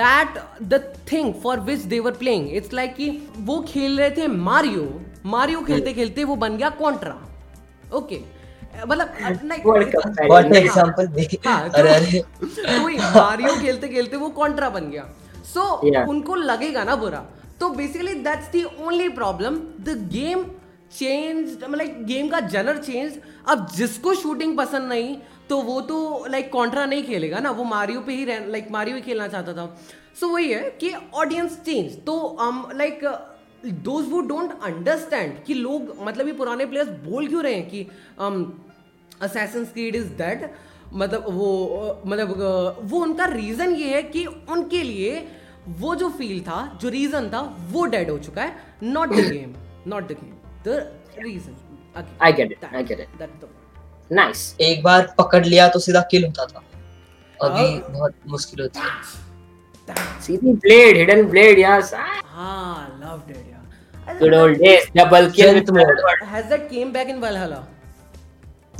that the thing for which they were playing it's like कि वो खेल रहे थे मारियो मारियो खेलते खेलते वो बन गया कॉन्ट्रा ओके मतलब एग्जांपल हाँ, तो मारियो खेलते खेलते वो कॉन्ट्रा बन गया। सो so, yeah. उनको लगेगा ना बुरा। तो basically that's the only problem the game change मतलब गेम का जनर चेंज अब जिसको शूटिंग पसंद नहीं तो वो तो लाइक कॉन्ट्रा नहीं खेलेगा ना वो मारियो पे ही रह लाइक मारियो ही खेलना चाहता था। सो so, वही है कि ऑडियंस चेंज तो लाइक दोज वो डोंट अंडरस्टैंड कि लोग मतलब ये पुराने प्लेयर्स बोल क्यों रहे हैं कि असैसन स्क्रीड इज़ दैट मतलब वो मतलब वो उनका रीज़न ये है कि उनके लिए वो जो फील था जो रीज़न था वो डेड हो चुका है। Not the game not the game the reason I get it I get it that nice एक बार पकड़ लिया तो सीधा किल होता था। अभी oh. बहुत मुश्किल होती है। सीधी ब्लेड हिडन ब्लेड यस हाँ लव्ड इट यार। Good old days double kill with mode has that came back in Valhalla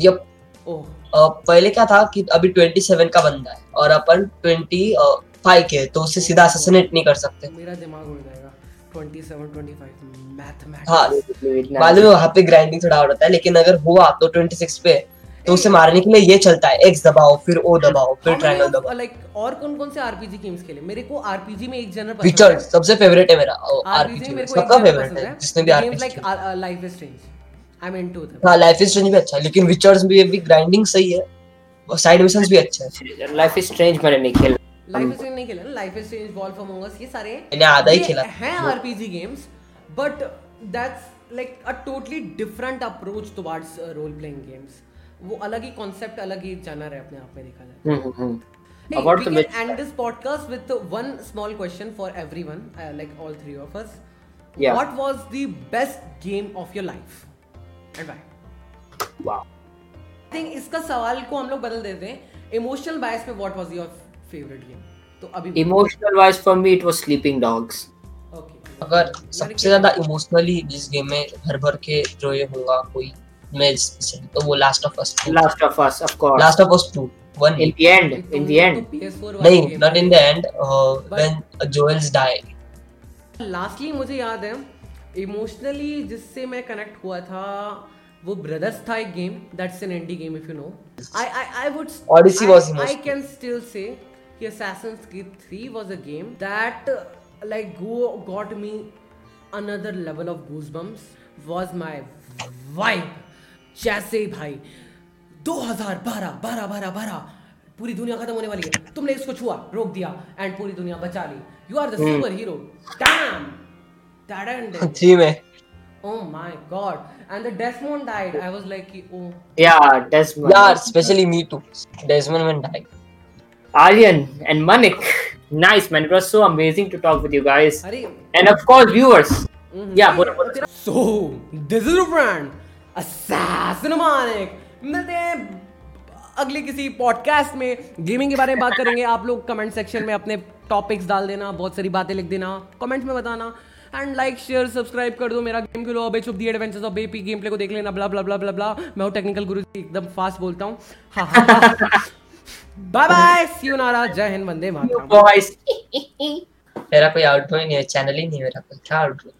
yup oh पहले क्या था कि अभी 27 का बंदा है और अपन 25 के तो उससे सीधा असैसिनेट नहीं कर सकते। मेरा दिमाग उड़ जाएगा। 27 25 मैथमेटिक्स हाँ। मालूम है वहाँ पे ग्राइंडिंग थोड़ा और होता है लेकिन अगर हुआ तो 26 पे तो उसे मारने के लिए ये चलता है एक्स दबाओ फिर ओ दबाओ फिर ट्रायंगल दबाओ। लाइक और कौन कौन से आरपीजी गेम्स खेले? मेरे को आरपीजी में एक जनर पसंद है। विचर सबसे फेवरेट है मेरा आरपीजी मेरे को सबका फेवरेट है जिसने भी RPG like life is strange I am into them हाँ लाइफ इज़ स्ट्रेंज भी अच्छा लेकिन विचर्स भी अभी ग्राइंडिंग सही है। और साइड मिशंस भी अच्छे हैं। लाइफ इज़ स्ट्रेंज मैंने नहीं खेला। लाइफ इज़ स्ट्रेंज नहीं खेला life is strange wolf among us ये सारे मैंने आधा ही खेला। हैं RPG games but that's like a totally different approach towards role playing games वो अलग ही कॉन्सेप्ट अलग ही जनर है अपने आप में देखा जाए। Hmm hmm Hey, About we can end this podcast with one small question for everyone, uh, like all three of us. Yeah. What was the best game of your life? And bye wow I think इसका सवाल को हम लोग बदल देते हैं। Emotional bias पे what was your favourite game तो अभी emotional wise for me it was sleeping dogs अगर सबसे ज़्यादा इमोशनली जिस गेम में भर भर के रोए होगा कोई मैं वो last of us last of us of course last of us 2 one in the end in the end नहीं not in the end when Joel's die lastly मुझे याद है इमोशनली जिससे मैं कनेक्ट हुआ था वो ब्रदर्स था एक game that's an indie game if you know I I I would Odyssey was I, I can still say कि Assassin's Creed 3 was a game that like go got me another level of goosebumps was my vibe. जैसे भाई 2012 12 12 12 पूरी दुनिया खत्म होने वाली है तुमने इसको छुआ रोक दिया एंड पूरी दुनिया बचा ली you are the super hero damn That ended. Three Oh my god. And the Desmond died. I was like, oh. Yeah, Desmond. Yeah, especially me too. Desmond when died. Aryan and Manik. Nice, man. It was so amazing to talk with you guys. And of course, viewers. Mm-hmm. Yeah, So, this is a friend. Manik. मिलते हैं अगले किसी podcast में। Gaming के बारे में बात करेंगे। आप लोग कमेंट सेक्शन में अपने टॉपिक्स डाल देना, बहुत सारी बातें लिख देना कमेंट्स में बताना। एंड लाइक शेयर सब्सक्राइब कर दो। मेरा गेम खेलो। अबे, चुप दी एडवेंचर्स ऑफ़ बेपी गेम प्ले को देख लेना blah blah blah blah blah मैं हूँ टेक्निकल गुरु एकदम फास्ट बोलता हूँ। बाय बाय सी यू नारा जय हिंद, वंदे मातरम। मेरा कोई आउटरो नहीं है। चैनल ही नहीं मेरा कोई। क्या आउटरो